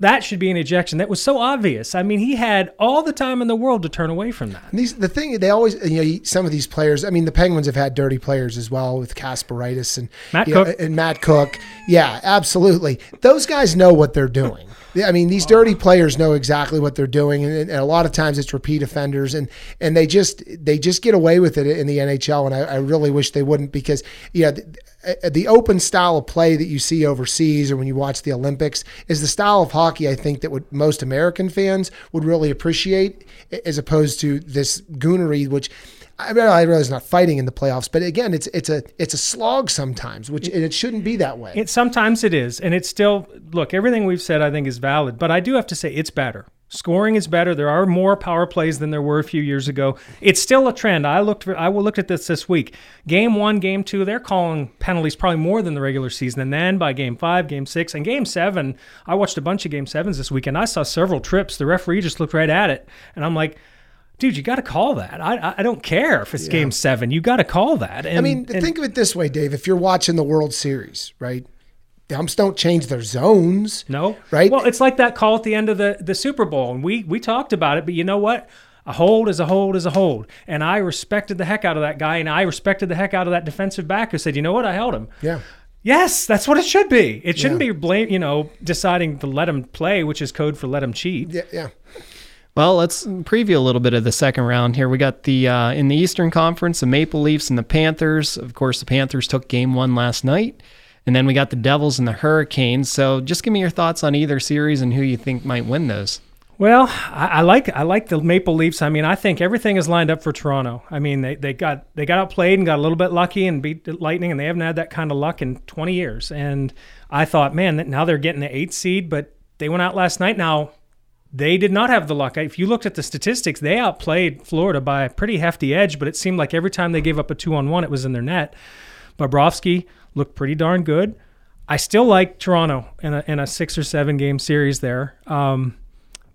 that should be an ejection. That was so obvious. I mean, he had all the time in the world to turn away from that. And these, the thing they always, you know, some of these players. I mean, the Penguins have had dirty players as well with Kasparaitis and Matt Cooke know, and Matt Cooke. Yeah, absolutely. Those guys know what they're doing. I mean, these dirty players know exactly what they're doing, and, and, a lot of times it's repeat offenders, and and they just they just get away with it in the NHL, and I, I really wish they wouldn't because yeah, the, uh, the, open style of play that you see overseas or when you watch the Olympics is the style of hockey I think that would most American fans would really appreciate, as opposed to this goonery, which I, realize not fighting in the playoffs, but again, it's it's a it's a slog sometimes, which it shouldn't be that way. It sometimes it is, and it's still look. Everything we've said, I think, is valid, but I do have to say it's better. Scoring is better. There are more power plays than there were a few years ago. It's still a trend. I looked. For, I looked at this this week. Game one, game two, they're calling penalties probably more than the regular season. And then by game five, game six, and game seven, I watched a bunch of game sevens this weekend. I saw several trips. The referee just looked right at it, and I'm like dude, you got to call that. I I don't care if it's yeah. game seven. You got to call that. And, I mean, and, think of it this way, Dave. If you're watching the World Series, right? Dumps don't change their zones. No. Right? Well, it's like that call at the end of the, the Super Bowl. And we we talked about it, but you know what? A hold is a hold is a hold. And I respected the heck out of that guy, and I respected the heck out of that defensive back who said, you know what, I held him. Yeah. Yes, that's what it should be. It shouldn't yeah. be blame, you know, deciding to let him play, which is code for let him cheat. Yeah, yeah. Well, let's preview a little bit of the second round here. We got the uh, in the Eastern Conference, the Maple Leafs and the Panthers. Of course, the Panthers took Game One last night, and then we got the Devils and the Hurricanes. So, just give me your thoughts on either series and who you think might win those. Well, I, I, like I like the Maple Leafs. I mean, I think everything is lined up for Toronto. I mean, they, they got they got outplayed and got a little bit lucky and beat Lightning, and they haven't had that kind of luck in 20 years. And I thought, man, now they're getting the eighth seed, but they went out last night. Now they did not have the luck. If you looked at the statistics, they outplayed Florida by a pretty hefty edge, but it seemed like every time they gave up a two on one, it was in their net. Bobrovsky looked pretty darn good. I still like Toronto in a, in a six or seven game series there. Um,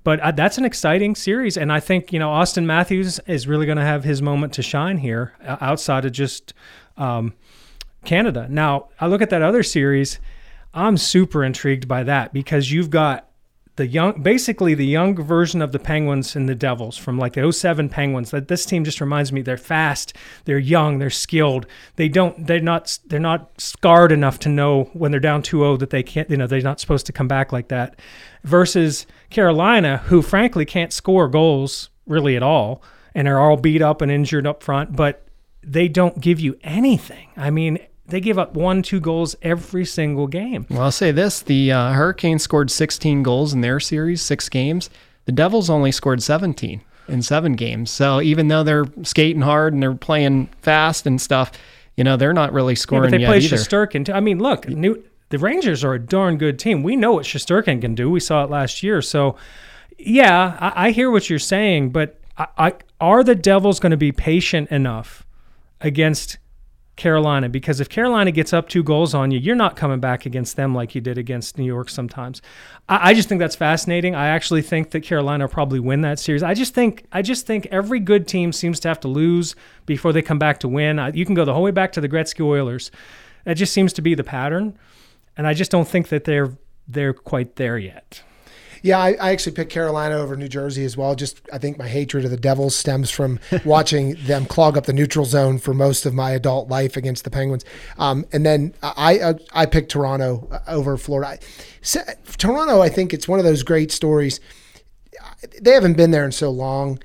but uh, that's an exciting series, and I think you know Auston Matthews is really going to have his moment to shine here, uh, outside of just um, Canada. Now I look at that other series, I'm super intrigued by that because you've got the young, basically the young version of the Penguins and the Devils from like the 07 Penguins. That this team just reminds me they're fast, they're young, they're skilled. They don't, they're not, they're not scarred enough to know when they're down 2-0 that they can't, you know, they're not supposed to come back like that. Versus Carolina, who frankly can't score goals really at all, and are all beat up and injured up front, but they don't give you anything. I mean, they give up one, two goals every single game. Well, I'll say this: the uh, Hurricanes scored 16 goals in their series, six games. The Devils only scored 17 in seven games. So even though they're skating hard and they're playing fast and stuff, you know they're not really scoring. Yeah, but they play either. Shesterkin. I mean, look, New, the Rangers are a darn good team. We know what Shesterkin can do. We saw it last year. So, yeah, I, I hear what you're saying, but I, I, are the Devils going to be patient enough against Carolina because if Carolina gets up two goals on you, you're not coming back against them like you did against New York sometimes. I, I, just think that's fascinating. I actually think that Carolina will probably win that series. I just think I just think every good team seems to have to lose before they come back to win. I, you can go the whole way back to the Gretzky Oilers. That just seems to be the pattern, and I just don't think that they're they're quite there yet. Yeah, I, I, actually picked Carolina over New Jersey as well. Just I think my hatred of the Devils stems from watching them clog up the neutral zone for most of my adult life against the Penguins. Um, and then I, I, I picked Toronto uh, over Florida. Toronto, I think it's one of those great stories. They haven't been there in so long.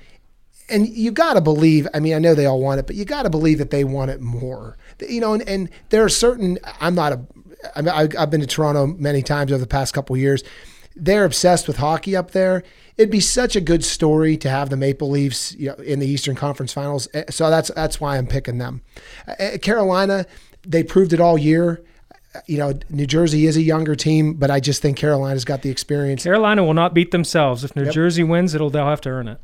And you got to believe, I mean, I know they all want it, but you got to believe that they want it more. You know, and, and there are certain, I'm not a, I mean, I've been to Toronto many times over the past couple years they're obsessed with hockey up there. It'd be such a good story to have the Maple Leafs you know, in the Eastern Conference Finals. Eh, so that's that's why I'm picking them. Uh, Carolina, they proved it all year. You know, New Jersey is a younger team, but I just think Carolina's got the experience. Carolina will not beat themselves. If New yep. Jersey wins, it'll they'll have to earn it.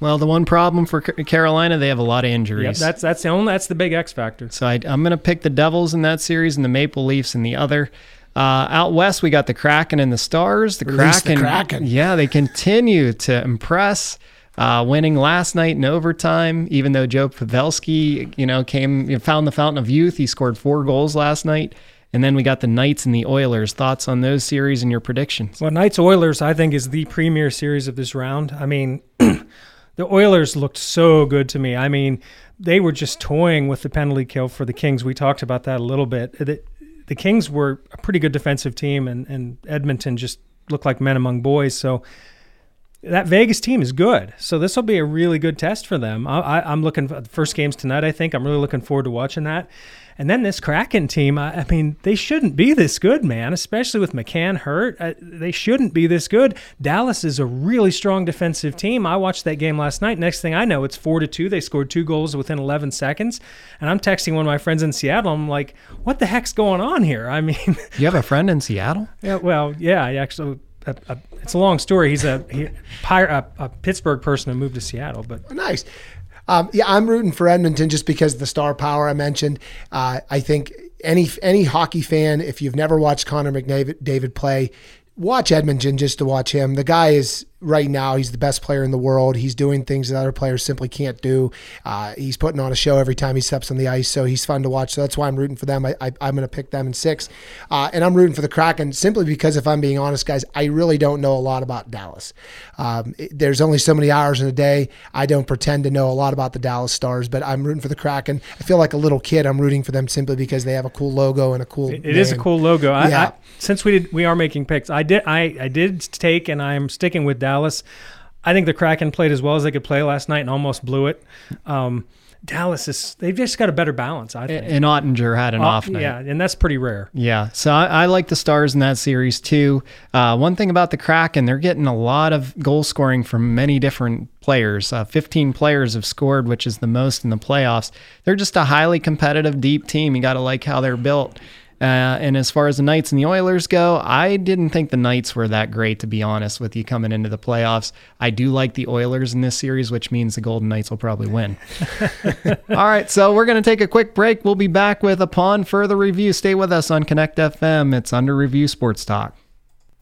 Well, the one problem for Carolina, they have a lot of injuries. Yep, that's that's the only that's the big X factor. So I, am going to pick the Devils in that series and the Maple Leafs in the other. Uh, out west, we got the Kraken and the Stars. The Kraken, the Kraken, yeah, they continue to impress. Uh, winning last night in overtime, even though Joe Pavelski, you know, came found the fountain of youth. He scored four goals last night. And then we got the Knights and the Oilers. Thoughts on those series and your predictions? Well, Knights Oilers, I think, is the premier series of this round. I mean, the Oilers looked so good to me. I mean, they were just toying with the penalty kill for the Kings. We talked about that a little bit the Kings were a pretty good defensive team, and, and Edmonton just looked like men among boys. So that Vegas team is good. So this will be a really good test for them. I, am looking for the first games tonight. I think I'm really looking forward to watching that. And then this Kraken team, I, I, mean, they shouldn't be this good, man, especially with McCann hurt. Uh, they shouldn't be this good. Dallas is a really strong defensive team. I watched that game last night. Next thing I know, it's 4 to 2. They scored two goals within 11 seconds. And I'm texting one of my friends in Seattle. I'm like, what the heck's going on here? I mean, you have a friend in Seattle? Yeah, well, yeah, I actually. A, a, it's a long story. He's a, he, a, a Pittsburgh person who moved to Seattle, but nice. Um, yeah, I'm rooting for Edmonton just because of the star power I mentioned. Uh, I think any any hockey fan, if you've never watched Connor McDavid play, watch Edmonton just to watch him. The guy is right now he's the best player in the world. He's doing things that other players simply can't do. Uh, he's putting on a show every time he steps on the ice, so he's fun to watch. So that's why I'm rooting for them. I, am going to pick them in six, uh, and I'm rooting for the Kraken simply because if I'm being honest, guys, I really don't know a lot about Dallas. Um, it, there's only so many hours in a day. I don't pretend to know a lot about the Dallas Stars, but I'm rooting for the Kraken. I feel like a little kid. I'm rooting for them simply because they have a cool logo and a cool. It, it is a cool logo. I, yeah. I, since we did, we are making picks. I did. I I did take, and I'm sticking with Dallas. I think the Kraken played as well as they could play last night and almost blew it. Um, Dallas is they've just got a better balance. I think. And Oettinger had an Uh, off night. Yeah, and that's pretty rare. Yeah, so I, I like the Stars in that series too. Uh, one thing about the Kraken, they're getting a lot of goal scoring from many different players. Uh, 15 players have scored, which is the most in the playoffs. They're just a highly competitive, deep team. You got to like how they're built. Uh, and as far as the Knights and the Oilers go, I didn't think the Knights were that great, to be honest with you, coming into the playoffs. I do like the Oilers in this series, which means the Golden Knights will probably win. All right, so we're going to take a quick break. We'll be back with Upon Further Review. Stay with us on Connect FM. It's Under Review Sports Talk.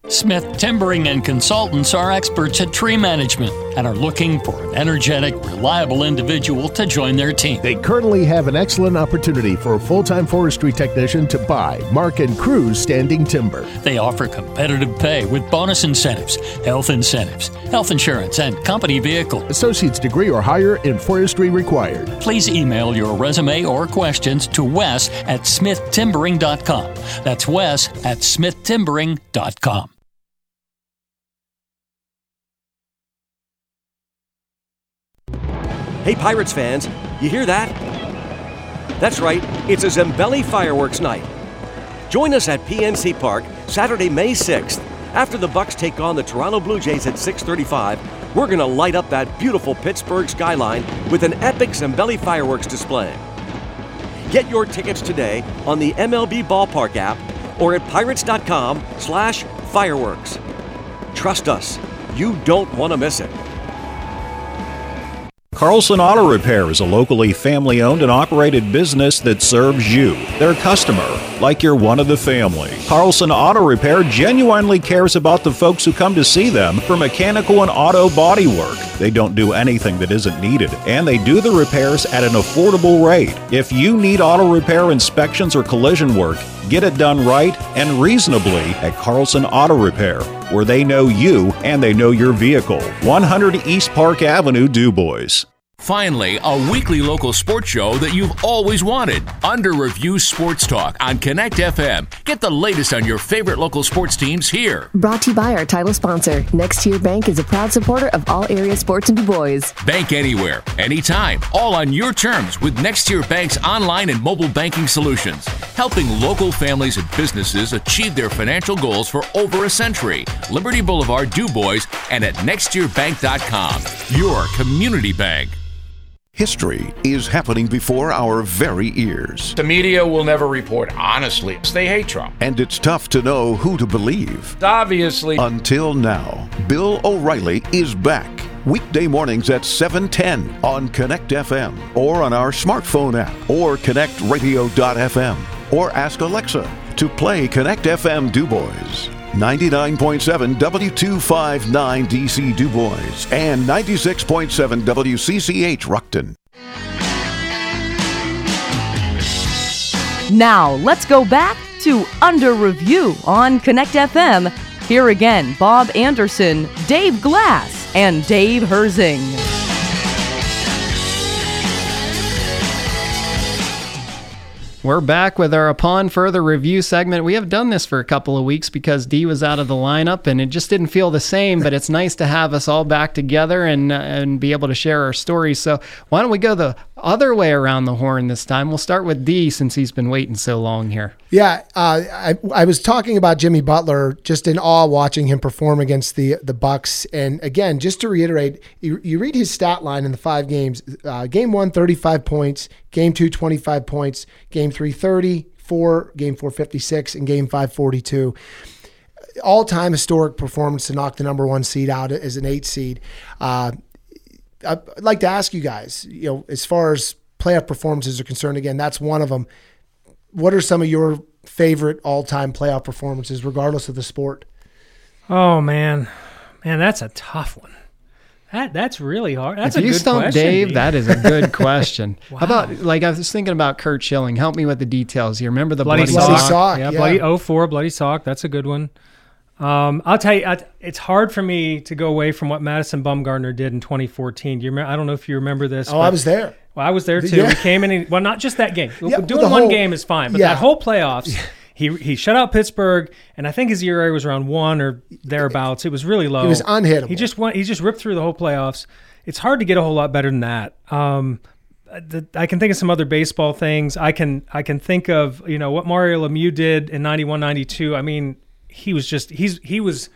Smith Timbering and Consultants are experts at tree management and are looking for an energetic, reliable individual to join their team. They currently have an excellent opportunity for a full time forestry technician to buy, mark, and cruise standing timber. They offer competitive pay with bonus incentives, health incentives, health insurance, and company vehicle. Associate's degree or higher in forestry required. Please email your resume or questions to Wes at smithtimbering.com. That's Wes at smithtimbering.com. Hey, Pirates fans, you hear that? That's right, it's a Zambelli fireworks night. Join us at PNC Park Saturday, May 6th. After the Bucks take on the Toronto Blue Jays at 6:35, we're going to light up that beautiful Pittsburgh skyline with an epic Zambelli fireworks display. Get your tickets today on the MLB Ballpark app or at pirates.com/fireworks. Trust us, you don't want to miss it. Carlson Auto Repair is a locally family owned and operated business that serves you, their customer, like you're one of the family. Carlson Auto Repair genuinely cares about the folks who come to see them for mechanical and auto body work. They don't do anything that isn't needed, and they do the repairs at an affordable rate. If you need auto repair inspections or collision work, get it done right and reasonably at Carlson Auto Repair, where they know you and they know your vehicle. 100 East Park Avenue, Du Bois. Finally, a weekly local sports show that you've always wanted. Under Review Sports Talk on Connect FM. Get the latest on your favorite local sports teams here. Brought to you by our title sponsor. Next Tier Bank is a proud supporter of all area sports in Du Bois. Bank anywhere, anytime, all on your terms with Next Tier Bank's online and mobile banking solutions, helping local families and businesses achieve their financial goals for over a century. Liberty Boulevard, Du Bois, and at nexttierbank.com. Your community bank. History is happening before our very ears. The media will never report honestly. They hate Trump. And it's tough to know who to believe. Obviously. Until now, Bill O'Reilly is back. Weekday mornings at 710 on Connect FM or on our smartphone app or connectradio.fm or ask Alexa to play Connect FM Du Bois. 99.7 W259 DC Du Bois and 96.7 WCCH Ruckton. Now, let's go back to Under Review on Connect FM. Here again, Bob Anderson, Dave Glass, and Dave Herzing. We're back with our Upon Further Review segment. We have done this for a couple of weeks because D was out of the lineup and it just didn't feel the same, but it's nice to have us all back together and, uh, and be able to share our stories. So, why don't we go the other way around the horn this time? We'll start with D since he's been waiting so long here. Yeah, uh, I, I was talking about Jimmy Butler, just in awe watching him perform against the the Bucks. And again, just to reiterate, you, you read his stat line in the five games. Uh, game one, 35 points. Game two, 25 points. Game three, 30. Four, game four, 56. And game five, 42 all time historic performance to knock the number one seed out as an eight seed. Uh, I'd like to ask you guys, you know, as far as playoff performances are concerned, again, that's one of them. What are some of your favorite all time playoff performances, regardless of the sport? Oh man, man, that's a tough one. That that's really hard. That's if a you good stump question, Dave, Dee. that is a good question. Wow. How about like I was thinking about Curt Schilling? Help me with the details. You remember the bloody, bloody, sock? sock? Yeah, yeah. bloody 04, bloody sock. That's a good one. Um, I'll tell you, I, it's hard for me to go away from what Madison Bumgarner did in 2014. You remember? I don't know if you remember this. Oh, I was there. Well, I was there too. Yeah. We came in. and- Well, not just that game. Yeah, Doing the one whole- game is fine, but yeah. that whole playoffs. He he shut out Pittsburgh, and I think his ERA was around one or thereabouts. It was really low. He was unhittable. He just went. He just ripped through the whole playoffs. It's hard to get a whole lot better than that. Um, the, I can think of some other baseball things. I can I can think of you know what Mario Lemieux did in 91, 92. I mean, he was just he's he was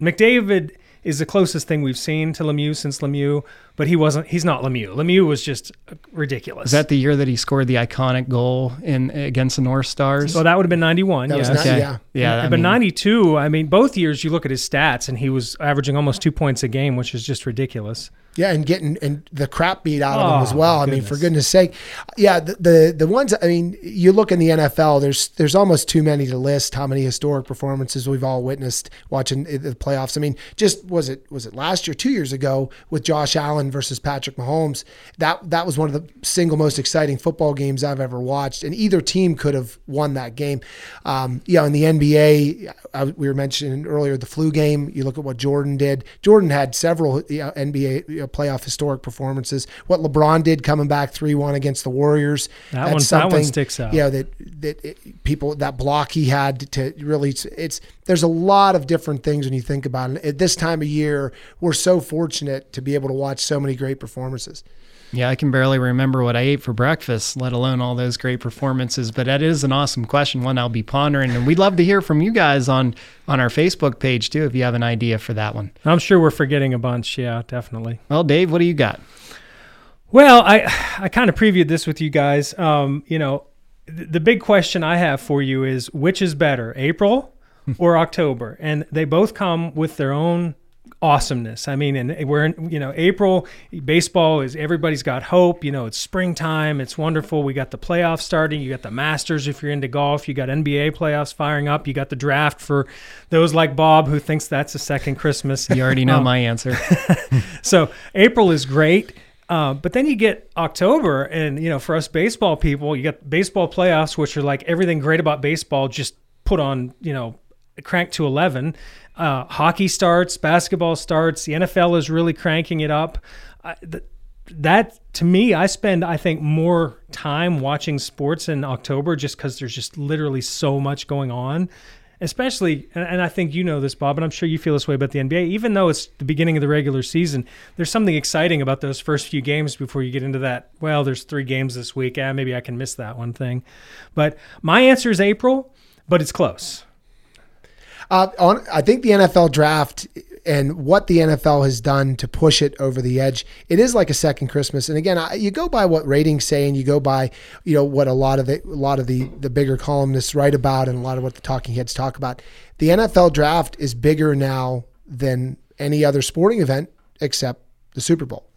McDavid is the closest thing we've seen to Lemieux since Lemieux, but he wasn't. He's not Lemieux. Lemieux was just uh, ridiculous. Is that the year that he scored the iconic goal in against the North Stars? Well, that would have been ninety one. That yes. was not, Okay. yeah. Yeah, I but mean- ninety two. I mean, both years you look at his stats, and he was averaging almost two points a game, which is just ridiculous. Yeah, and getting and the crap beat out of Oh, them as well. I mean, for goodness sake, yeah. The, the the ones I mean, you look in the NFL. There's there's almost too many to list. How many historic performances we've all witnessed watching the playoffs? I mean, just was it was it last year, two years ago with Josh Allen versus Patrick Mahomes? That that was one of the single most exciting football games I've ever watched, and either team could have won that game. Um, yeah, in the NBA, I, we were mentioning earlier the flu game. You look at what Jordan did. Jordan had several you know, NBA you know, playoff historic performances. What LeBron did coming back three one against the Warriors. That one- that one sticks out. You know that that it, people that block he had to really. It's there's a lot of different things when you think about it. At this time of year, we're so fortunate to be able to watch so many great performances. Yeah, I can barely remember what I ate for breakfast, let alone all those great performances. But that is an awesome question, one I'll be pondering, and we'd love to hear from you guys on on our Facebook page too, if you have an idea for that one. I'm sure we're forgetting a bunch. Yeah, definitely. Well, Dave, what do you got? Well, I I kind of previewed this with you guys. Um, you know, th- the big question I have for you is which is better, April or October? And they both come with their own awesomeness. I mean, and we're in, you know, April baseball is everybody's got hope. You know, it's springtime. It's wonderful. We got the playoffs starting. You got the Masters if you're into golf. You got NBA playoffs firing up. You got the draft for those like Bob who thinks that's a second Christmas. You already know Um, my answer. so April is great. Uh, but then you get October, and you know, for us baseball people, you got baseball playoffs, which are like everything great about baseball just put on, you know, crank to eleven. Uh, hockey starts, basketball starts. The NFL is really cranking it up. I, th- that to me, I spend I think more time watching sports in October just because there's just literally so much going on. Especially, and I think you know this, Bob, and I'm sure you feel this way about the NBA. Even though it's the beginning of the regular season, there's something exciting about those first few games before you get into that. Well, there's three games this week. Ah, maybe I can miss that one thing. But my answer is April, but it's close. Uh, on, I think the NFL draft and what the NFL has done to push it over the edge, it is like a second Christmas. And again, I, you go by what ratings say, and you go by you know what a lot of the a lot of the the bigger columnists write about, and a lot of what the talking heads talk about. The NFL draft is bigger now than any other sporting event except the Super Bowl.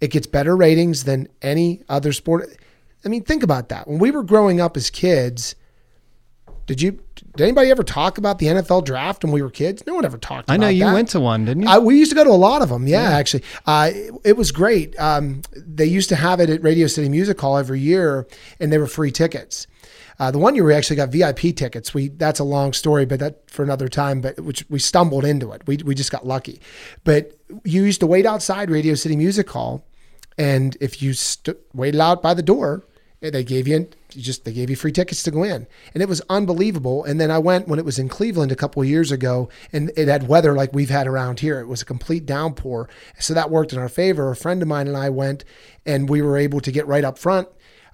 It gets better ratings than any other sport. I mean, think about that. When we were growing up as kids, did you did anybody ever talk about the NFL draft when we were kids? No one ever talked. About. I know you that. went to one, didn't you? I, we used to go to a lot of them. Yeah, actually, uh, it, it was great. Um, they used to have it at Radio City Music Hall every year, and they were free tickets. Uh, the one year we actually got VIP tickets. We that's a long story, but that for another time. But which we stumbled into it. We we just got lucky. But you used to wait outside Radio City Music Hall, and if you st- waited out by the door, they gave you just they gave you free tickets to go in, and it was unbelievable. And then I went when it was in Cleveland a couple of years ago, and it had weather like we've had around here. It was a complete downpour, so that worked in our favor. A friend of mine and I went, and we were able to get right up front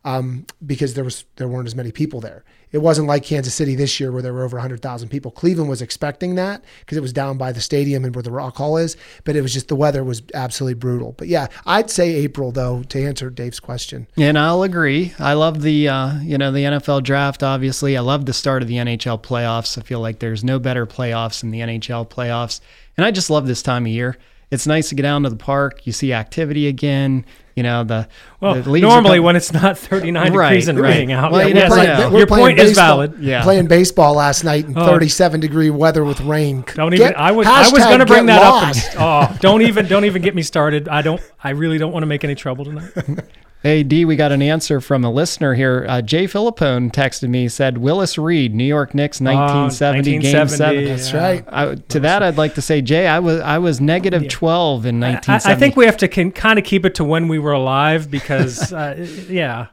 um, because there was there weren't as many people there. It wasn't like Kansas City this year where there were over 100,000 people. Cleveland was expecting that because it was down by the stadium and where the Rock Hall is, but it was just the weather was absolutely brutal. But yeah, I'd say April though to answer Dave's question. And I'll agree. I love the uh, you know the NFL draft. Obviously, I love the start of the NHL playoffs. I feel like there's no better playoffs than the NHL playoffs, and I just love this time of year. It's nice to get down to the park. You see activity again. You know the Well, the leaves normally when it's not 39 Right, degrees and right. raining out. Well, yeah, yeah, yes, we're playing- We're Your playing point is baseball- valid. Yeah. Playing baseball last night in Oh. 37 degree weather with rain. Don't even. Get- I was. I was going to bring that lost. up. And, oh, don't even. Don't even get me started. I don't. I really don't want to make any trouble tonight. Hey D, we got an answer from a listener here. Uh, Jay Philippone texted me said Willis Reed, New York Knicks, 1970, game 1970, seven. That's yeah. right. I, to that, I'd like to say, Jay, I was I was negative 12 in I, 1970. I think we have to can, kind of keep it to when we were alive because, uh, yeah.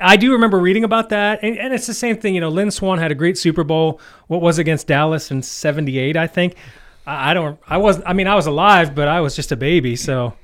I do remember reading about that, and, and it's the same thing. You know, Lynn Swann had a great Super Bowl. What was against Dallas in '78, I think. I, I don't. I was. I mean, I was alive, but I was just a baby. So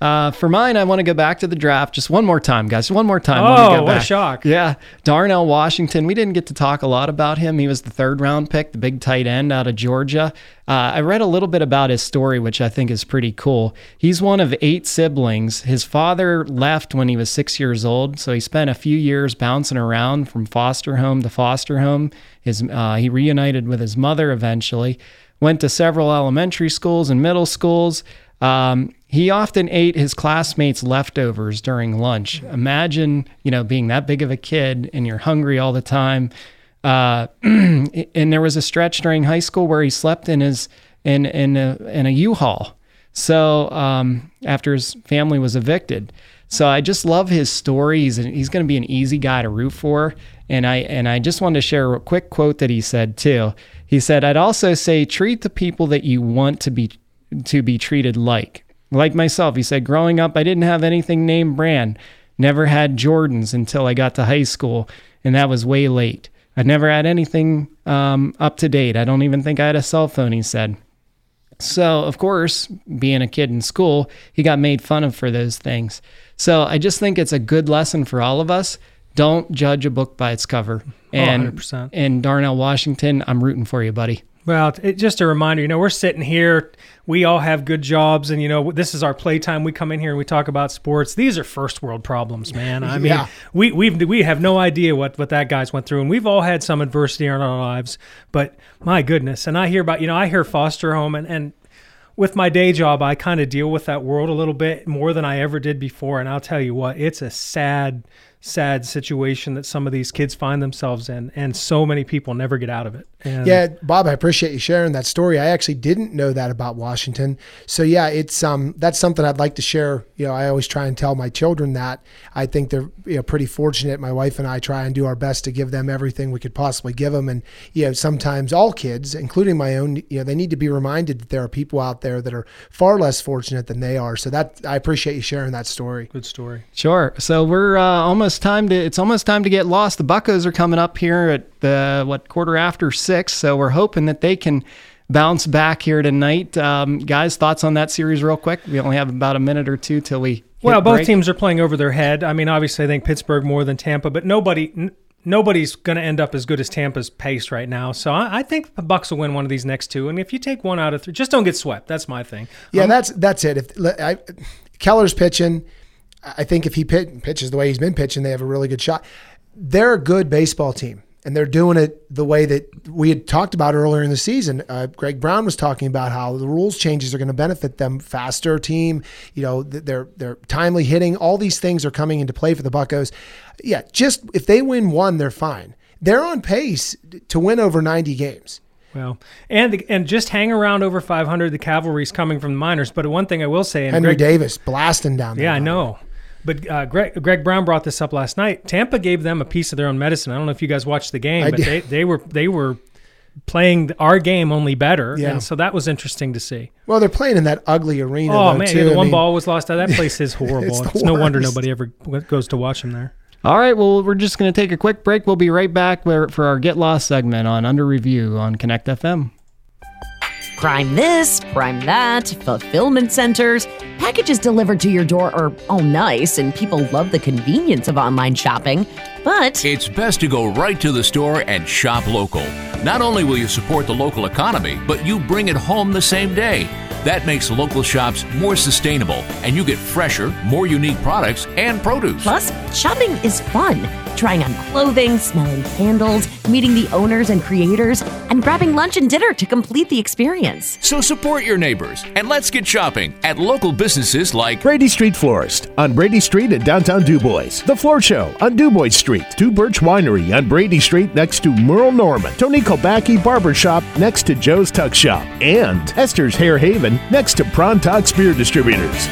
Uh, for mine, I want to go back to the draft just one more time, guys. One more time. Oh, what a shock. Yeah. Darnell Washington. We didn't get to talk a lot about him. He was the third round pick, the big tight end out of Georgia. Uh, I read a little bit about his story, which I think is pretty cool. He's one of eight siblings. His father left when he was six years old, so he spent a few years bouncing around from foster home to foster home. His uh, he reunited with his mother eventually. Went to several elementary schools and middle schools. Um, he often ate his classmates' leftovers during lunch. Imagine, you know, being that big of a kid and you're hungry all the time. Uh, and there was a stretch during high school where he slept in his in in a in a U-Haul. So um, after his family was evicted, so I just love his stories, and he's going to be an easy guy to root for. And I and I just wanted to share a quick quote that he said too. He said, "I'd also say treat the people that you want to be to be treated like." Like myself, he said, growing up, I didn't have anything named brand. Never had Jordans until I got to high school, and that was way late. I never had anything um, up to date. I don't even think I had a cell phone, he said. So, of course, being a kid in school, he got made fun of for those things. So, I just think it's a good lesson for all of us. Don't judge a book by its cover. And, 100%. and Darnell Washington, I'm rooting for you, buddy. Well, it, just a reminder, you know, we're sitting here. We all have good jobs, and you know, this is our playtime. We come in here and we talk about sports. These are first world problems, man. I mean, Yeah. we we we have no idea what what that guy's went through, and we've all had some adversity in our lives. But my goodness, and I hear about you know, I hear foster home, and and with my day job, I kind of deal with that world a little bit more than I ever did before. And I'll tell you what, it's a sad, sad situation that some of these kids find themselves in, and so many people never get out of it. And Yeah, Bob, I appreciate you sharing that story. I actually didn't know that about Washington. So yeah, it's um that's something I'd like to share. You know, I always try and tell my children that. I think they're you know pretty fortunate. My wife and I try and do our best to give them everything we could possibly give them. And you know, sometimes all kids, including my own, you know, they need to be reminded that there are people out there that are far less fortunate than they are. So that I appreciate you sharing that story. Good story. Sure. So we're uh, almost time to. It's almost time to get lost. The Buckos are coming up here at the what quarter after six. So we're hoping that they can bounce back here tonight. Um, guys, thoughts on that series, real quick? We only have about a minute or two till we. Well, both break. teams are playing over their head. I mean, obviously, I think Pittsburgh more than Tampa, but nobody, n- nobody's going to end up as good as Tampa's pace right now. So I, I think the Bucks will win one of these next two. And if you take one out of three, just don't get swept. That's my thing. Yeah, Um, that's that's it. If I, Keller's pitching, I think if he pit, pitches the way he's been pitching, they have a really good shot. They're a good baseball team, and they're doing it the way that we had talked about earlier in the season. Uh, Greg Brown was talking about how the rules changes are going to benefit them. Faster team, you know, they're they're timely hitting. All these things are coming into play for the Buckos. Yeah, just if they win one, they're fine. They're on pace to win over ninety games. Well, and the, and just hang around over 500. The cavalry's coming from the minors. But one thing I will say, and Henry Greg, Davis blasting down there. Yeah, I know. But uh, Greg, Greg Brown brought this up last night. Tampa gave them a piece of their own medicine. I don't know if you guys watched the game, I but did. they, they were they were playing our game only better, Yeah. and so that was interesting to see. Well, they're playing in that ugly arena. Oh though, man, too. yeah, the I one mean- ball was lost. That place is horrible. It's it's no wonder nobody ever goes to watch them there. All right. Well, we're just going to take a quick break. We'll be right back for our Get Lost segment on Under Review on Connect FM. Prime this, prime that, fulfillment centers. Packages delivered to your door are all nice, and people love the convenience of online shopping. But It's best to go right to the store and shop local. Not only will you support the local economy, but you bring it home the same day. That makes local shops more sustainable, and you get fresher, more unique products and produce. plus, shopping is fun. Trying on clothing, smelling candles, meeting the owners and creators, and grabbing lunch and dinner to complete the experience. So support your neighbors and let's get shopping at local businesses like Brady Street Florist on Brady Street in downtown DuBois. The Floor Show on DuBois Street. Two Birch Winery on Brady Street next to Merle Norman. Tony Kobacki Barber Shop next to Joe's Tuck Shop. And Esther's Hair Haven next to Prontox Beer Distributors.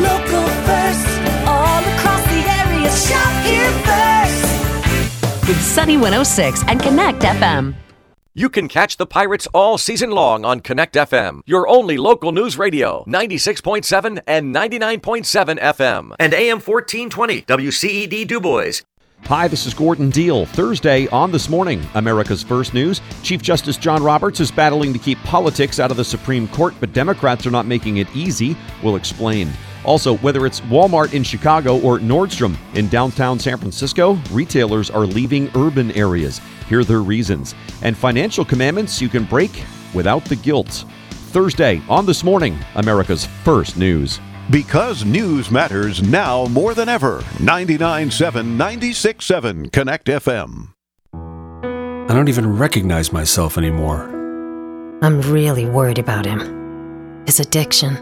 Local first, all across the area. Shop here first. With Sunny 106 and Connect FM. You can catch the Pirates all season long on Connect FM, your only local news radio, 96.7 and 99.7 FM, and AM 1420, WCED Du Bois. Hi, this is Gordon Deal. Thursday on This Morning, America's First News. Chief Justice John Roberts is battling to keep politics out of the Supreme Court, but Democrats are not making it easy. We'll explain. Also, whether it's Walmart in Chicago or Nordstrom in downtown San Francisco, retailers are leaving urban areas. Here are their reasons. And financial commandments you can break without the guilt. Thursday on This Morning, America's First News. Because news matters now more than ever. 99.7, 96.7 Connect FM. I don't even recognize myself anymore. I'm really worried about him. His addiction.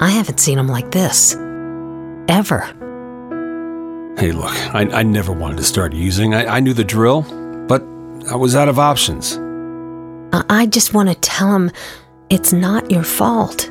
I haven't seen him like this. Ever. Hey, look, I, I never wanted to start using. I, I knew the drill, but I was out of options. I, I just want to tell him it's not your fault.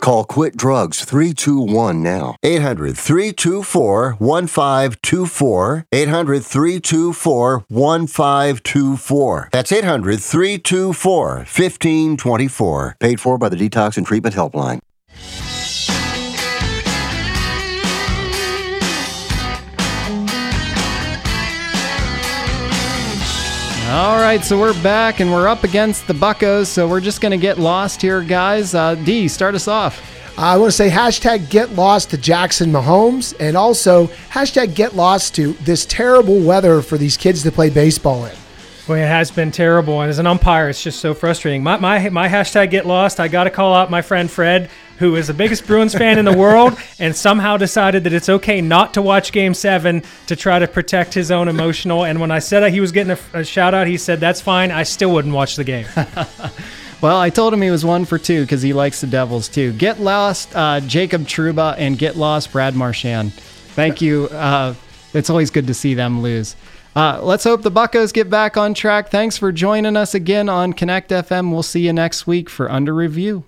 Call Quit Drugs 321 now. 800 324 1524. 800 324 1524. That's 800 324 1524. Paid for by the Detox and Treatment Helpline. All right, so we're back and we're up against the Buccos, so we're just going to get lost here, guys. Uh, D, start us off. I want to say hashtag get lost to Jackson Mahomes and also hashtag get lost to this terrible weather for these kids to play baseball in. Boy, it has been terrible. And as an umpire, it's just so frustrating. My, my, my hashtag get lost, I got to call out my friend Fred, who is the biggest Bruins fan in the world and somehow decided that it's okay not to watch game seven to try to protect his own emotional. And when I said that he was getting a, a shout out, he said, That's fine. I still wouldn't watch the game. Well, I told him he was one for two because he likes the Devils too. Get lost, uh, Jacob Trouba, and get lost, Brad Marchand. Thank you. Uh, it's always good to see them lose. Uh, let's hope the Buccos get back on track. Thanks for joining us again on Connect FM. We'll see you next week for Under Review.